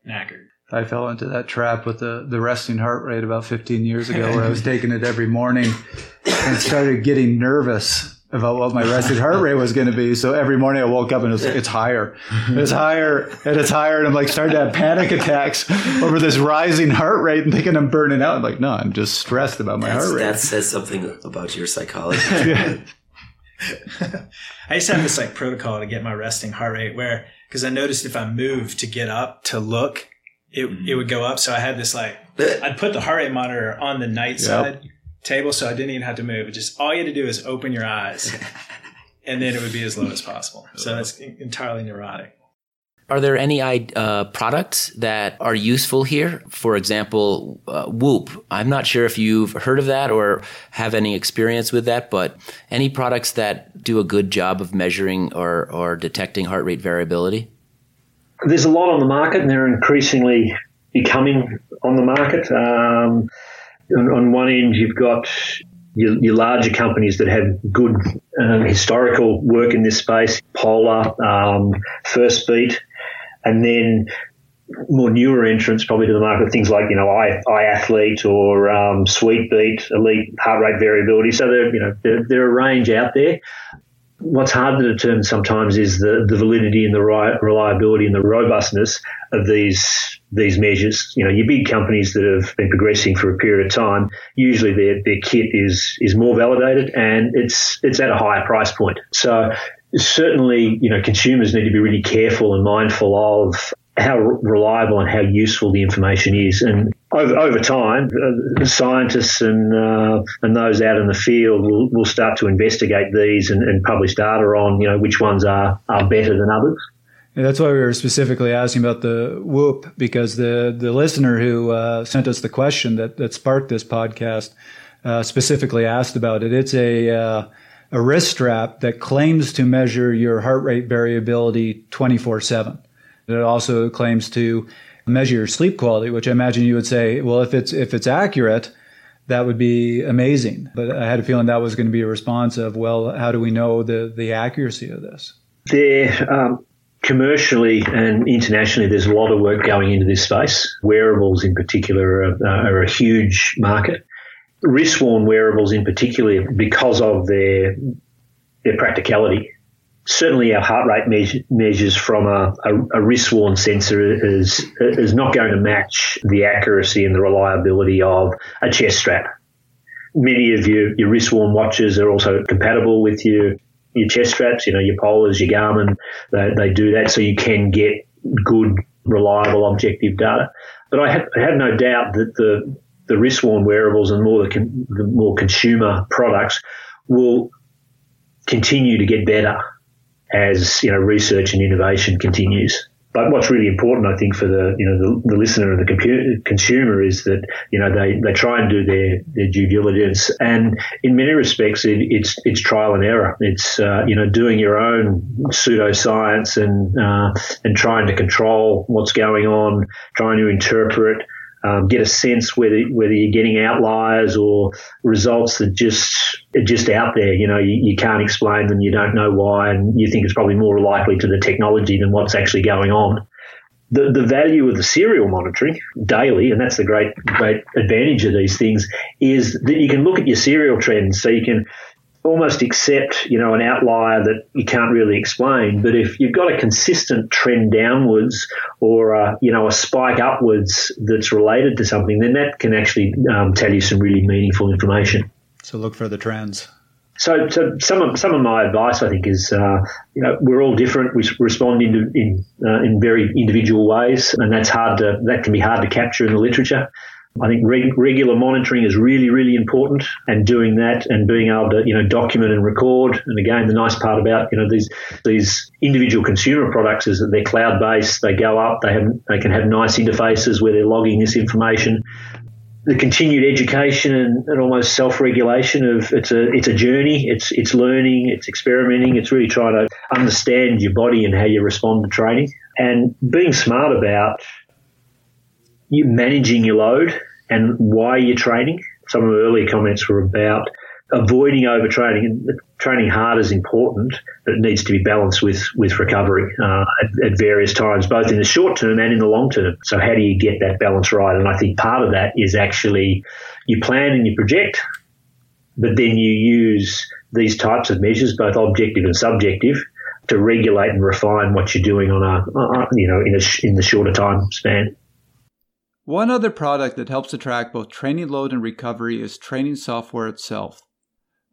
knackered. I fell into that trap with the, the resting heart rate about 15 years ago where I was taking it every morning and started getting nervous about what my resting heart rate was going to be. So every morning I woke up and it was, it's higher, it's higher, and it's higher. And I'm like starting to have panic attacks over this rising heart rate and thinking I'm burning out. I'm like, no, I'm just stressed about my That's, heart rate. That says something about your psychology. I used to have this like protocol to get my resting heart rate where, because I noticed if I moved to get up to look, it, mm-hmm. it would go up. So I had this like, I'd put the heart rate monitor on the night side yep. Table. So I didn't even have to move. It just, all you had to do is open your eyes and then it would be as low as possible. So that's entirely neurotic. Are there any uh, products that are useful here? For example, uh, Whoop. I'm not sure if you've heard of that or have any experience with that, but any products that do a good job of measuring or, or detecting heart rate variability? there's a lot on the market, and they're increasingly becoming on the market. Um, on, on, one end, you've got your, your, larger companies that have good um, historical work in this space, Polar, um, Firstbeat, and then more newer entrants probably to the market, things like you know I, ithlete or um, Sweetbeat, Elite Heart Rate Variability. So there, you know, there, there are a range out there what's hard to determine sometimes is the, the validity and the reliability and the robustness of these these measures. You know, your big companies that have been progressing for a period of time, usually their, their kit is is more validated and it's it's at a higher price point. So certainly, you know, consumers need to be really careful and mindful of how reliable and how useful the information is. And over, over time, uh, scientists and uh, and those out in the field will, will start to investigate these and, and publish data on you know which ones are, are better than others. That's why we were specifically asking about the Whoop because the the listener who uh, sent us the question that that sparked this podcast uh, specifically asked about it. It's a uh, a wrist strap that claims to measure your heart rate variability 24 7. It also claims to measure your sleep quality, which I imagine you would say, well, if it's if it's accurate, that would be amazing. But I had a feeling that was going to be a response of, well, how do we know the the accuracy of this? There, um, commercially and internationally, there's a lot of work going into this space. Wearables, in particular, are, are a huge market. Wrist worn wearables, in particular, because of their their practicality certainly our heart rate measure, measures from a, a, a wrist worn sensor is is not going to match the accuracy and the reliability of a chest strap. Many of your, your wrist worn watches are also compatible with your your chest straps, you know, your Polars, your Garmin, they, they do that so you can get good, reliable, objective data. But I have, I have no doubt that the the wrist worn wearables and more the, the more consumer products will continue to get better as you know research and innovation continues. But what's really important, I think, for the you know the, the listener and the computer, consumer is that you know they, they try and do their, their due diligence, and in many respects, it, it's it's trial and error. It's uh, you know doing your own pseudoscience and uh, and trying to control what's going on, trying to interpret um, get a sense whether whether you're getting outliers or results that just are just out there. You know, you, you can't explain them, you don't know why, and you think it's probably more likely to the technology than what's actually going on. The, the value of the serial monitoring daily, and that's the great great advantage of these things, is that you can look at your serial trends. So you can almost accept, you know, an outlier that you can't really explain. But if you've got a consistent trend downwards or, a, you know, a spike upwards that's related to something, then that can actually um, tell you some really meaningful information. So look for the trends. So, so some of some of my advice, I think, is uh, you know we're all different. We respond in in, uh, in very individual ways, and that's hard to that can be hard to capture in the literature. I think reg- regular monitoring is really, really important, and doing that and being able to, you know, document and record. And again, the nice part about you know these these individual consumer products is that they're cloud based. They go up. They have they can have nice interfaces where they're logging this information. The continued education and, and almost self regulation of it's a it's a journey. It's it's learning. It's experimenting. It's really trying to understand your body and how you respond to training and being smart about you managing your load and why you're training. Some of the earlier comments were about avoiding overtraining. And training hard is important, but it needs to be balanced with with recovery uh, at, at, various times, both in the short term and in the long term. So how do you get that balance right? And I think part of that is actually you plan and you project, but then you use these types of measures, both objective and subjective, to regulate and refine what you're doing on a, you know in a in the shorter time span. One other product that helps to track both training load and recovery is training software itself.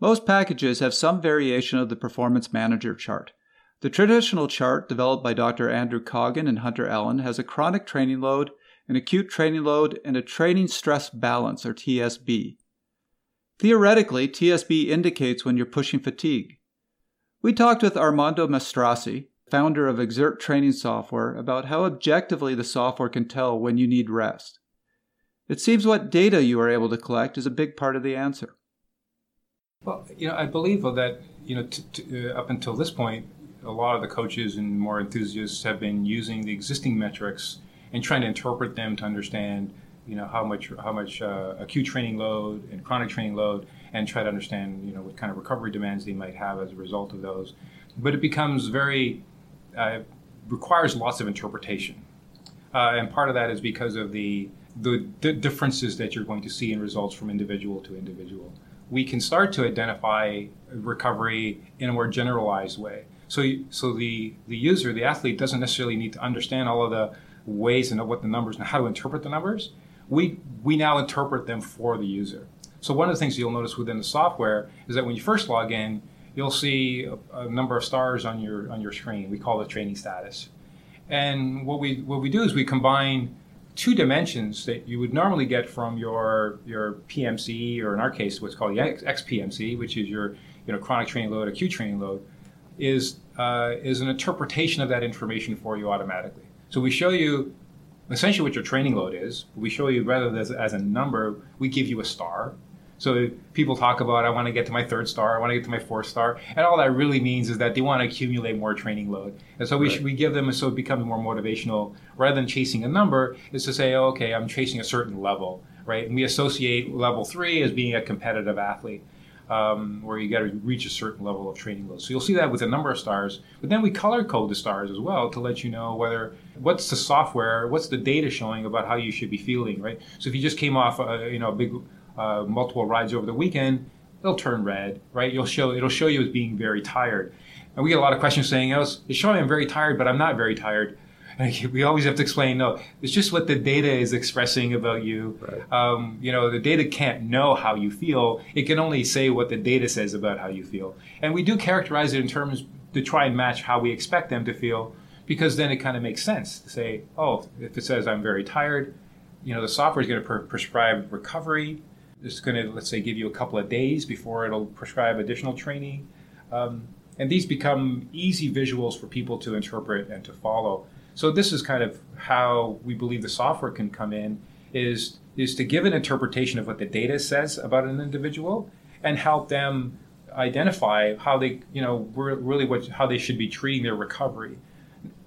Most packages have some variation of the Performance Manager chart. The traditional chart, developed by Dr. Andrew Coggan and Hunter Allen, has a chronic training load, an acute training load, and a training stress balance, or TSB. Theoretically, TSB indicates when you're pushing fatigue. We talked with Armando Mastracci, founder of Xert Training Software, about how objectively the software can tell when you need rest. It seems what data you are able to collect is a big part of the answer. Well, you know, I believe that you know, t- t- uh, up until this point, a lot of the coaches and more enthusiasts have been using the existing metrics and trying to interpret them to understand, you know, how much how much uh, acute training load and chronic training load, and try to understand, you know, what kind of recovery demands they might have as a result of those. But it becomes very uh, requires lots of interpretation. Uh, and part of that is because of the, the differences that you're going to see in results from individual to individual. We can start to identify recovery in a more generalized way. So, so the, the user, the athlete, doesn't necessarily need to understand all of the ways and what the numbers and how to interpret the numbers. We, we now interpret them for the user. So one of the things you'll notice within the software is that when you first log in, you'll see a, a, number of stars on your on your screen. We call it training status, And what we what we do is we combine two dimensions that you would normally get from your your PMC or in our case what's called the XPMC, which is your you know chronic training load, acute training load, is uh, is an interpretation of that information for you automatically. So we show you essentially what your training load is. We show you rather than as, as a number, we give you a star. So people talk about I want to get to my third star, I want to get to my fourth star, and all that really means is that they want to accumulate more training load. And so we right. we give them so it becomes more motivational rather than chasing a number is to say, oh, okay, I'm chasing a certain level, right? And we associate level three as being a competitive athlete um, where you got to reach a certain level of training load. So you'll see that with a number of stars. But then we color code the stars as well to let you know whether what's the software, what's the data showing about how you should be feeling, right? So if you just came off, a, you know, a big uh, multiple rides over the weekend, it'll turn red, right? You'll show it'll show you as being very tired. And we get a lot of questions saying, "Oh, it's showing I'm very tired, but I'm not very tired." we always have to explain no it's just what the data is expressing about you right. um, you know the data can't know how you feel it can only say what the data says about how you feel and we do characterize it in terms to try and match how we expect them to feel because then it kind of makes sense to say oh if it says i'm very tired you know the software is going to pre- prescribe recovery it's going to let's say give you a couple of days before it'll prescribe additional training um, and these become easy visuals for people to interpret and to follow so this is kind of how we believe the software can come in is is to give an interpretation of what the data says about an individual and help them identify how they you know really what how they should be treating their recovery.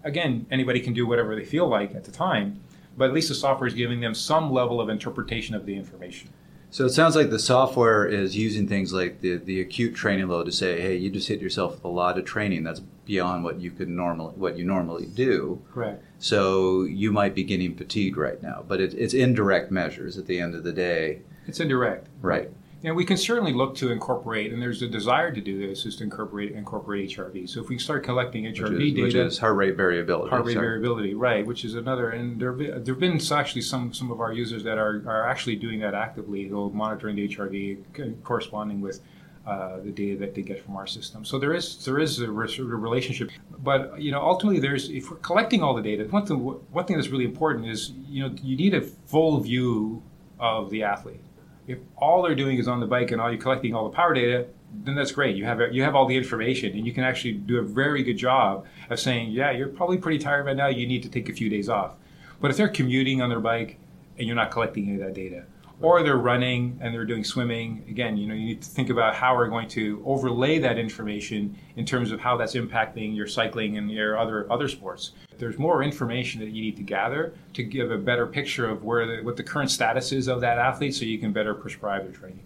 Again, anybody can do whatever they feel like at the time, but at least the software is giving them some level of interpretation of the information. So it sounds like the software is using things like the, the acute training load to say, hey, you just hit yourself with a lot of training that's beyond what you could normally what you normally do. Correct. So you might be getting fatigued right now, but it, it's indirect measures at the end of the day. It's indirect. Right. And we can certainly look to incorporate, and there's a desire to do this, is to incorporate incorporate HRV. So if we start collecting HRV which is, data, which is heart rate variability, heart rate sorry. variability, right? Which is another, and there have been actually some some of our users that are, are actually doing that actively, though monitoring the HRV corresponding with uh, the data that they get from our system. So there is there is a, relationship, but you know ultimately there's if we're collecting all the data, one thing one thing that's really important is you know you need a full view of the athlete if all they're doing is on the bike and all you're collecting all the power data, then that's great. You have you have all the information, and you can actually do a very good job of saying, yeah, you're probably pretty tired right now. You need to take a few days off. But if they're commuting on their bike and you're not collecting any of that data, or they're running and they're doing swimming. Again, you know, you need to think about how we're going to overlay that information in terms of how that's impacting your cycling and your other other sports. There's more information that you need to gather to give a better picture of where the, what the current status is of that athlete, so you can better prescribe their training.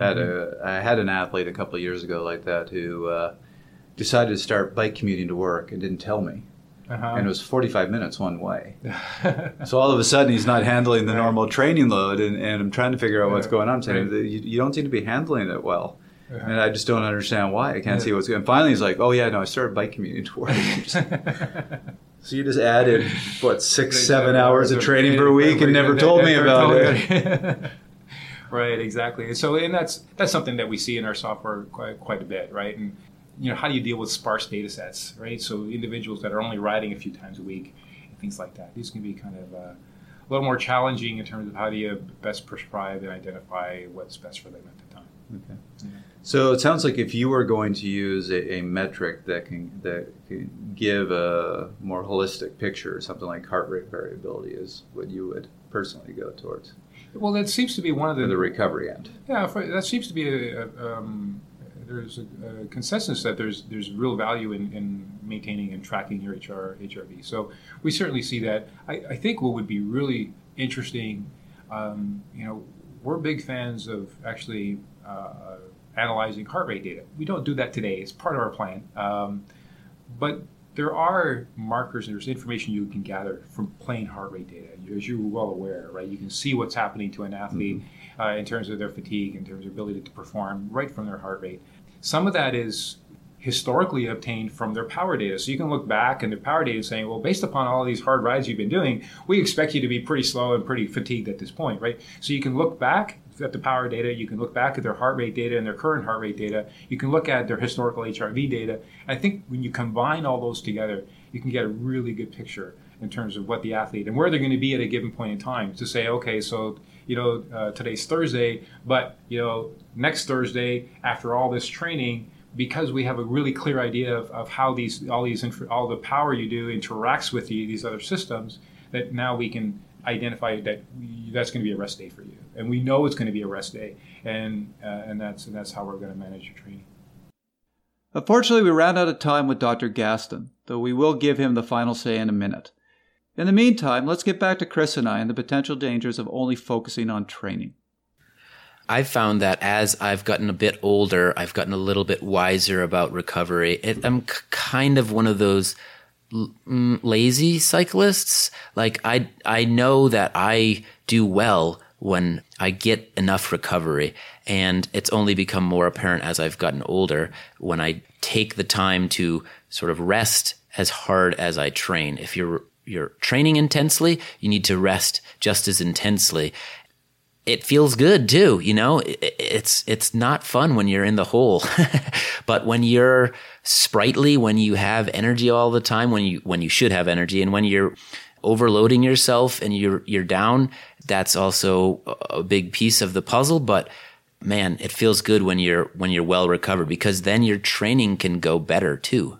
I had, a, I had an athlete a couple years ago like that who uh, decided to start bike commuting to work and didn't tell me uh-huh. and it was 45 minutes one way. so all of a sudden, he's not handling the normal training load, and, and I'm trying to figure out what's going on. I'm saying, right. you, you, don't seem to be handling it well. Uh-huh. And I just don't understand why. I can't yeah. see what's going on. Finally, he's like, oh, yeah, no, I started bike commuting to work. so you just added, what, six, seven hours of training per week and never told me about it. right, exactly. So, and that's that's something that we see in our software quite, quite a bit, right? And you know, how do you deal with sparse data sets, right? So individuals that are only riding a few times a week, and things like that. These can be kind of uh, a little more challenging in terms of how do you best prescribe and identify what's best for them at the time. Okay. Yeah. So it sounds like if you were going to use a, a, metric that can that can give a more holistic picture, something like heart rate variability is what you would personally go towards. Well, that seems to be one of the the recovery end. Yeah, that seems to be a, a um, there's a, a, consensus that there's there's real value in, in maintaining and tracking your HR HRV. So we certainly see that. I, I think what would be really interesting, um, you know, we're big fans of actually uh, analyzing heart rate data. We don't do that today; it's part of our plan. Um, but there are markers and there's information you can gather from plain heart rate data. As you're well aware, right? You can see what's happening to an athlete mm-hmm. uh, in terms of their fatigue, in terms of ability to perform, right from their heart rate. Some of that is historically obtained from their power data. So you can look back and their power data saying, well, based upon all these hard rides you've been doing, we expect you to be pretty slow and pretty fatigued at this point, right? So you can look back at the power data, you can look back at their heart rate data and their current heart rate data, you can look at their historical HRV data. I think when you combine all those together, you can get a really good picture in terms of what the athlete and where they're going to be at a given point in time to say, okay, so you know uh, today's Thursday, but you know next Thursday after all this training, because we have a really clear idea of, of how these all these all the power you do interacts with the, these other systems, that now we can identify that that's going to be a rest day for you, and we know it's going to be a rest day, and uh, and that's and that's how we're going to manage your training. Unfortunately, we ran out of time with Dr. Gastin, though we will give him the final say in a minute. In the meantime, let's get back to Chris and I and the potential dangers of only focusing on training. I've found that as I've gotten a bit older, I've gotten a little bit wiser about recovery. It, I'm c- kind of one of those mm, lazy cyclists. Like I, I know that I do well when I get enough recovery. And it's only become more apparent as I've gotten older when I take the time to sort of rest as hard as I train. If you're you're training intensely, you need to rest just as intensely. It feels good too, you know. It's it's not fun when you're in the hole, but when you're sprightly, when you have energy all the time, when you when you should have energy, and when you're overloading yourself and you're you're down, that's also a big piece of the puzzle. But man, it feels good when you're when you're well recovered because then your training can go better too.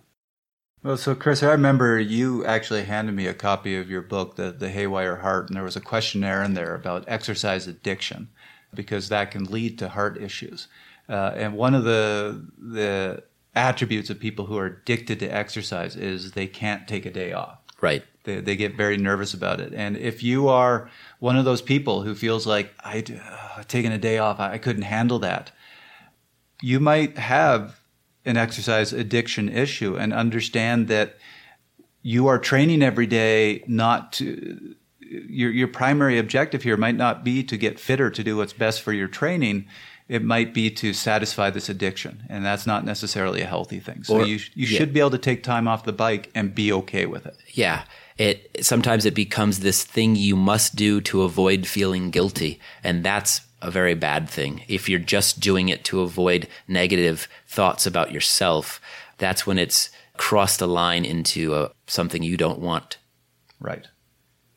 Well, so Chris, I remember you actually handed me a copy of your book, The, the Haywire Heart, and there was a questionnaire in there about exercise addiction, because that can lead to heart issues. Uh, and one of the the attributes of people who are addicted to exercise is they can't take a day off. Right. They, they get very nervous about it. And if you are one of those people who feels like I uh, taking a day off, I, I couldn't handle that, you might have an exercise addiction issue and understand that you are training every day not to your your primary objective here might not be to get fitter to do what's best for your training. It might be to satisfy this addiction and that's not necessarily a healthy thing. So or, you you yeah. should be able to take time off the bike and be okay with it. Yeah. It sometimes it becomes this thing you must do to avoid feeling guilty and that's a very bad thing. If you're just doing it to avoid negative thoughts about yourself, that's when it's crossed a line into a, uh, something you don't want. Right.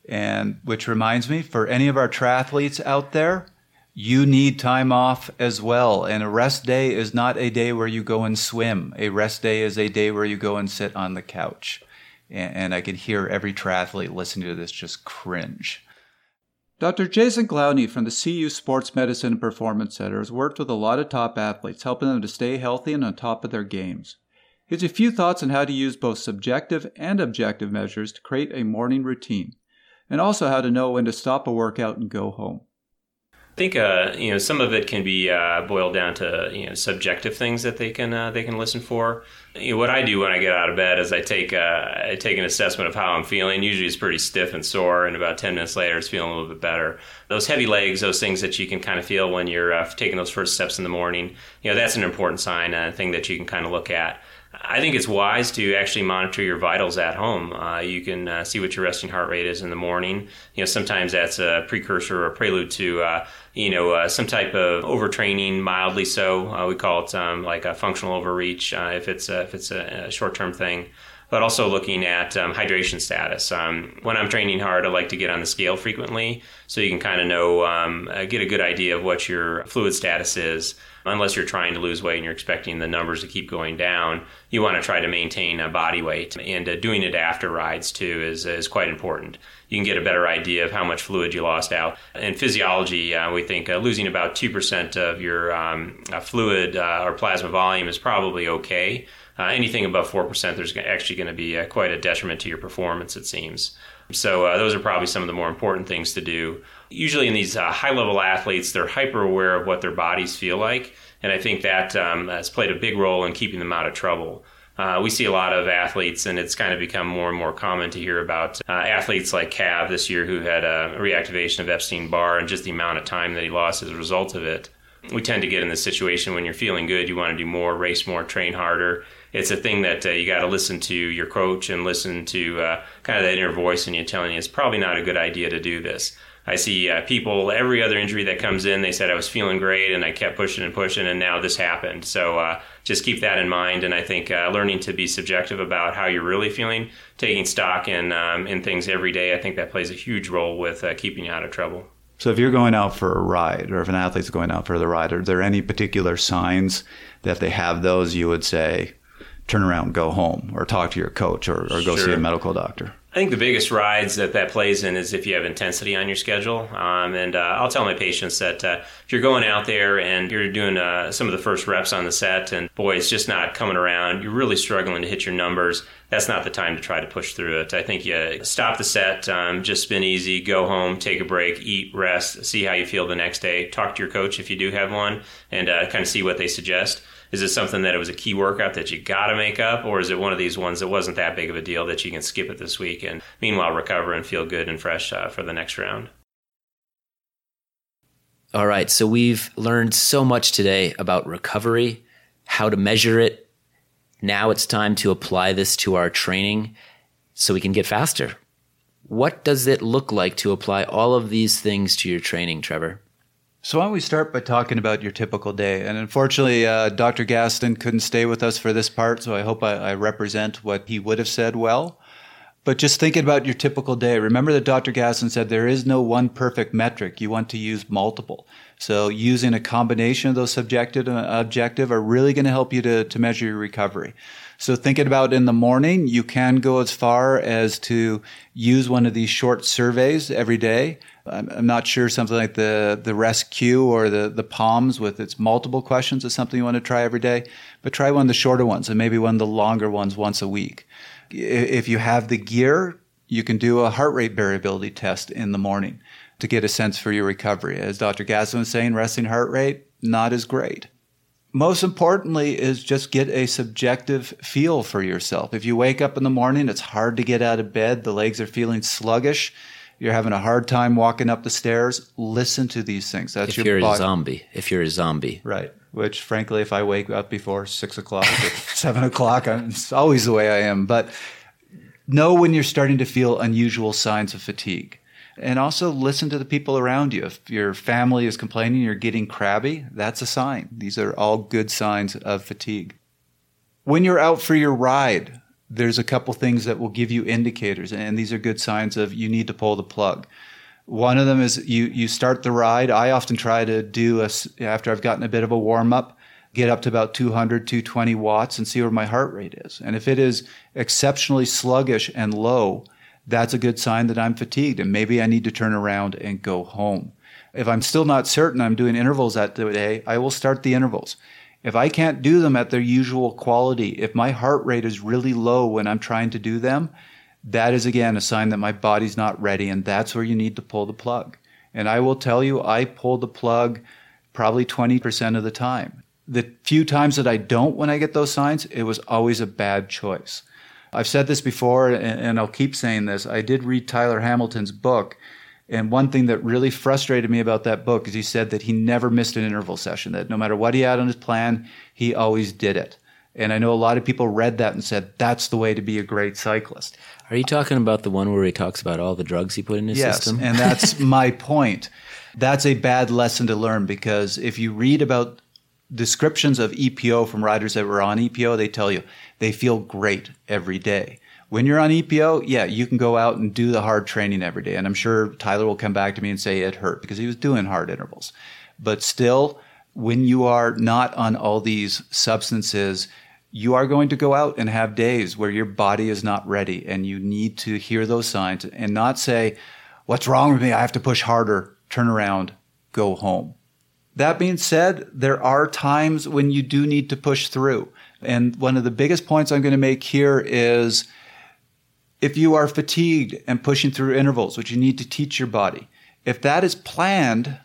And which reminds me, for any of our triathletes out there, you need time off as well. And a rest day is not a day where you go and swim. A rest day is a day where you go and sit on the couch. And, and I can hear every triathlete listening to this just cringe. Dr. Jason Glowney from the CU Sports Medicine and Performance Center has worked with a lot of top athletes, helping them to stay healthy and on top of their games. He has a few thoughts on how to use both subjective and objective measures to create a morning routine, and also how to know when to stop a workout and go home. I think uh, you know some of it can be uh, boiled down to you know subjective things that they can uh, they can listen for. You know, what I do when I get out of bed is I take uh, I take an assessment of how I'm feeling. Usually it's pretty stiff and sore, and about ten minutes later it's feeling a little bit better. Those heavy legs, those things that you can kind of feel when you're uh, taking those first steps in the morning, you know that's an important sign, and a thing that you can kind of look at. I think it's wise to actually monitor your vitals at home. Uh, you can uh, see what your resting heart rate is in the morning. You know, sometimes that's a precursor or a prelude to, uh, you know, uh, some type of overtraining, mildly so. Uh, we call it um, like a functional overreach uh, if it's a, if it's a, a short term thing. But also looking at um, hydration status. Um, when I'm training hard, I like to get on the scale frequently, so you can kind of know, um, get a good idea of what your fluid status is unless you're trying to lose weight and you're expecting the numbers to keep going down, you want to try to maintain a body weight. And uh, doing it after rides too is, is quite important. You can get a better idea of how much fluid you lost out. In physiology, uh, we think uh, losing about 2% of your um, uh, fluid uh, or plasma volume is probably okay. Uh, anything above 4%, there's actually going to be quite a detriment to your performance, it seems. So, those are probably some of the more important things to do usually in these uh, high level athletes, they're hyper aware of what their bodies feel like. And I think that um, has played a big role in keeping them out of trouble. Uh, we see a lot of athletes, and it's kind of become more and more common to hear about uh, athletes like Cav this year who had a reactivation of Epstein Barr and just the amount of time that he lost as a result of it. we tend to get in this situation when you're feeling good, you want to do more, race more, train harder. It's a thing that uh, you got to listen to your coach and listen to uh, kind of that inner voice in you telling you it's probably not a good idea to do this. I see uh, people every other injury that comes in. They said I was feeling great and I kept pushing and pushing, and now this happened. So uh, just keep that in mind. And I think uh, learning to be subjective about how you're really feeling, taking stock in um, in things every day, I think that plays a huge role with uh, keeping you out of trouble. So if you're going out for a ride, or if an athlete's going out for the ride, are there any particular signs that if they have those, you would say, turn around, go home, or talk to your coach, or, or go Sure. see a medical doctor? I think the biggest rides that that plays in is if you have intensity on your schedule. Um, and uh, I'll tell my patients that uh, if you're going out there and you're doing uh, some of the first reps on the set, and boy, it's just not coming around, you're really struggling to hit your numbers. That's not the time to try to push through it. I think you stop the set, um, just spin easy, go home, take a break, eat, rest, see how you feel the next day. Talk to your coach if you do have one, and uh, kind of see what they suggest. Is it something that it was a key workout that you got to make up, or is it one of these ones that wasn't that big of a deal that you can skip it this week and meanwhile recover and feel good and fresh uh, for the next round? All right, so we've learned so much today about recovery, how to measure it. Now it's time to apply this to our training so we can get faster. What does it look like to apply all of these things to your training, Trevor? So why don't we start by talking about your typical day? And unfortunately, uh, Dr. Gastin couldn't stay with us for this part, so I hope I, I represent what he would have said well. But just thinking about your typical day, remember that Dr. Gastin said there is no one perfect metric. You want to use multiple. So using a combination of those subjective and objective are really going to help you to, to measure your recovery. So thinking about in the morning, you can go as far as to use one of these short surveys every day. I'm, not sure something like the, the REST-Q or the, the POMS with its multiple questions is something you want to try every day, but try one of the shorter ones and maybe one of the longer ones once a week. If you have the gear, you can do a heart rate variability test in the morning to get a sense for your recovery. As Dr. Gastin was saying, resting heart rate, not as great. Most importantly is just get a subjective feel for yourself. If you wake up in the morning, it's hard to get out of bed, the legs are feeling sluggish, you're having a hard time walking up the stairs, listen to these things. That's if your you're a zombie, if you're a zombie. Right. Which, frankly, if I wake up before six o'clock or seven o'clock, I'm, it's always the way I am. But know when you're starting to feel unusual signs of fatigue. And also listen to the people around you. If your family is complaining you're getting crabby, that's a sign. These are all good signs of fatigue. When you're out for your ride, there's a couple things that will give you indicators, and these are good signs of you need to pull the plug. One of them is you you start the ride. I often try to do a after I've gotten a bit of a warm up, get up to about 200, 220 watts and see where my heart rate is. And if it is exceptionally sluggish and low, that's a good sign that I'm fatigued and maybe I need to turn around and go home. If I'm still not certain I'm doing intervals that day, I will start the intervals. If I can't do them at their usual quality, if my heart rate is really low when I'm trying to do them, that is again a sign that my body's not ready, and that's where you need to pull the plug. And I will tell you, I pull the plug probably 20% of the time. The few times that I don't when I get those signs, it was always a bad choice. I've said this before, and, and I'll keep saying this. I did read Tyler Hamilton's book, and one thing that really frustrated me about that book is he said that he never missed an interval session, that no matter what he had on his plan, he always did it. And I know a lot of people read that and said, that's the way to be a great cyclist. Are you talking about the one where he talks about all the drugs he put in his yes, system? and that's my point. That's a bad lesson to learn because if you read about descriptions of EPO from riders that were on EPO, they tell you they feel great every day. When you're on EPO, yeah, you can go out and do the hard training every day. And I'm sure Tyler will come back to me and say it hurt because he was doing hard intervals. But still, when you are not on all these substances, you are going to go out and have days where your body is not ready and you need to hear those signs and not say, What's wrong with me? I have to push harder, turn around, go home. That being said, there are times when you do need to push through. And one of the biggest points I'm going to make here is if you are fatigued and pushing through intervals, which you need to teach your body, if that is planned,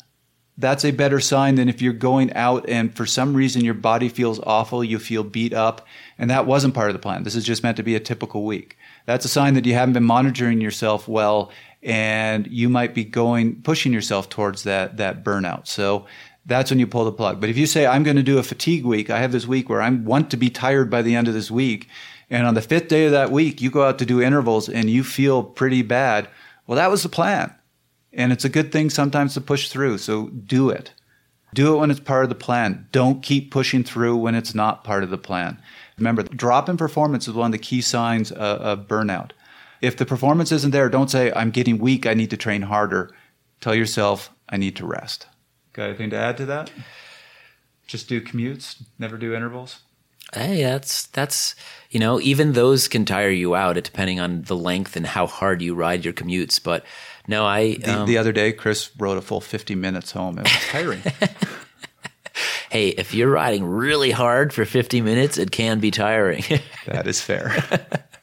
that's a better sign than if you're going out and for some reason your body feels awful, you feel beat up, and that wasn't part of the plan. This is just meant to be a typical week. That's a sign that you haven't been monitoring yourself well and you might be going pushing yourself towards that that burnout. So that's when you pull the plug. But if you say, I'm going to do a fatigue week, I have this week where I want to be tired by the end of this week. And on the fifth day of that week, you go out to do intervals and you feel pretty bad. Well, that was the plan. And it's a good thing sometimes to push through. So do it. Do it when it's part of the plan. Don't keep pushing through when it's not part of the plan. Remember, drop in performance is one of the key signs of, of burnout. If the performance isn't there, don't say, I'm getting weak, I need to train harder. Tell yourself, I need to rest. Got anything to add to that? Just do commutes, never do intervals? Hey, that's that's you know, even those can tire you out, depending on the length and how hard you ride your commutes. But no, I the, um, the other day Chris rode a full fifty minutes home. It was tiring. hey, if you're riding really hard for fifty minutes, it can be tiring. that is fair.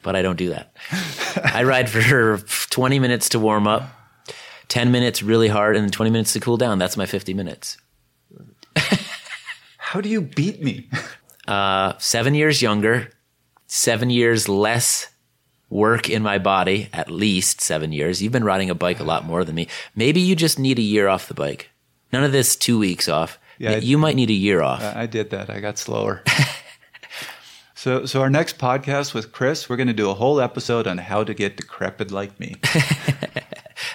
but I don't do that. I ride for twenty minutes to warm up, ten minutes really hard, and then twenty minutes to cool down. That's my fifty minutes. How do you beat me? Uh, seven years younger, seven years less work in my body, at least seven years. You've been riding a bike a lot more than me. Maybe you just need a year off the bike. None of this two weeks off. Yeah, you I, might need a year off. I did that. I got slower. so, so our next podcast with Chris, we're going to do a whole episode on how to get decrepit like me.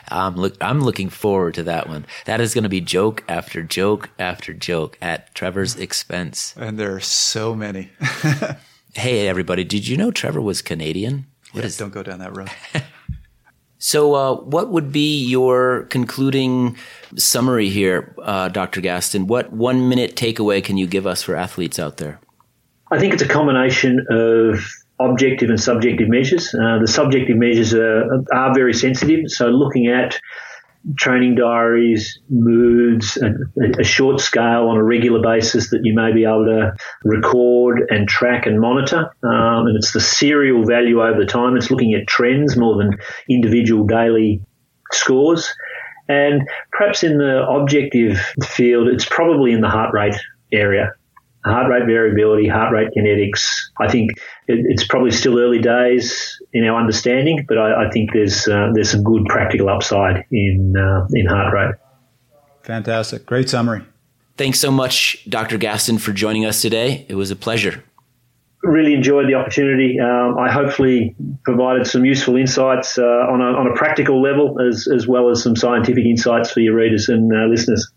I'm look I'm looking forward to that one. That is going to be joke after joke after joke at Trevor's expense. And there are so many. hey everybody, did you know Trevor was Canadian? What yes, is... don't go down that road. so, uh, what would be your concluding summary here, uh, Dr. Gastin? What one minute takeaway can you give us for athletes out there? I think it's a combination of objective and subjective measures. Uh, the subjective measures are, are very sensitive, so looking at training diaries, moods, a, a, short scale on a regular basis that you may be able to record and track and monitor. Um, and it's the serial value over time. It's looking at trends more than individual daily scores. And perhaps in the objective field, it's probably in the heart rate area heart rate variability, heart rate kinetics. I think it, it's probably still early days in our understanding, but I, I think there's uh, there's some good practical upside in uh, in heart rate. Fantastic, great summary. Thanks so much, Dr. Gastin, for joining us today. It was a pleasure. Really enjoyed the opportunity. Um, I hopefully provided some useful insights uh, on, a, on a practical level as, as well as some scientific insights for your readers and uh, listeners.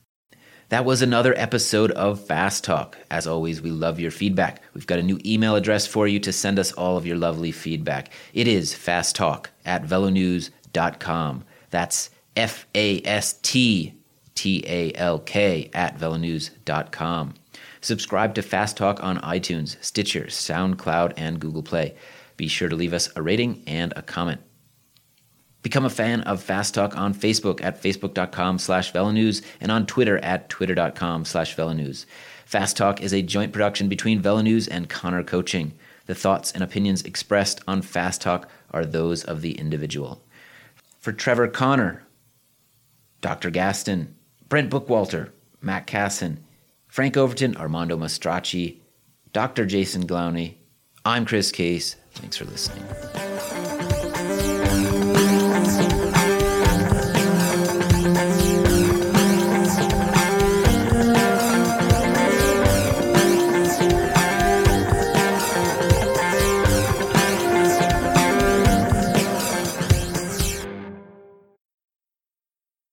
That was another episode of Fast Talk. As always, we love your feedback. We've got a new email address for you to send us all of your lovely feedback. It is fasttalk at velonews.com. That's F A S T T A L K at velonews.com. Subscribe to Fast Talk on iTunes, Stitcher, SoundCloud, and Google Play. Be sure to leave us a rating and a comment. Become a fan of Fast Talk on Facebook at facebook.com slash velonews and on Twitter at twitter.com slash velonews. Fast Talk is a joint production between Velonews and Connor Coaching. The thoughts and opinions expressed on Fast Talk are those of the individual. For Trevor Connor, Dr. Gastin, Brent Bookwalter, Matt Casson, Frank Overton, Armando Mastracci, Dr. Jason Glowney, I'm Chris Case. Thanks for listening.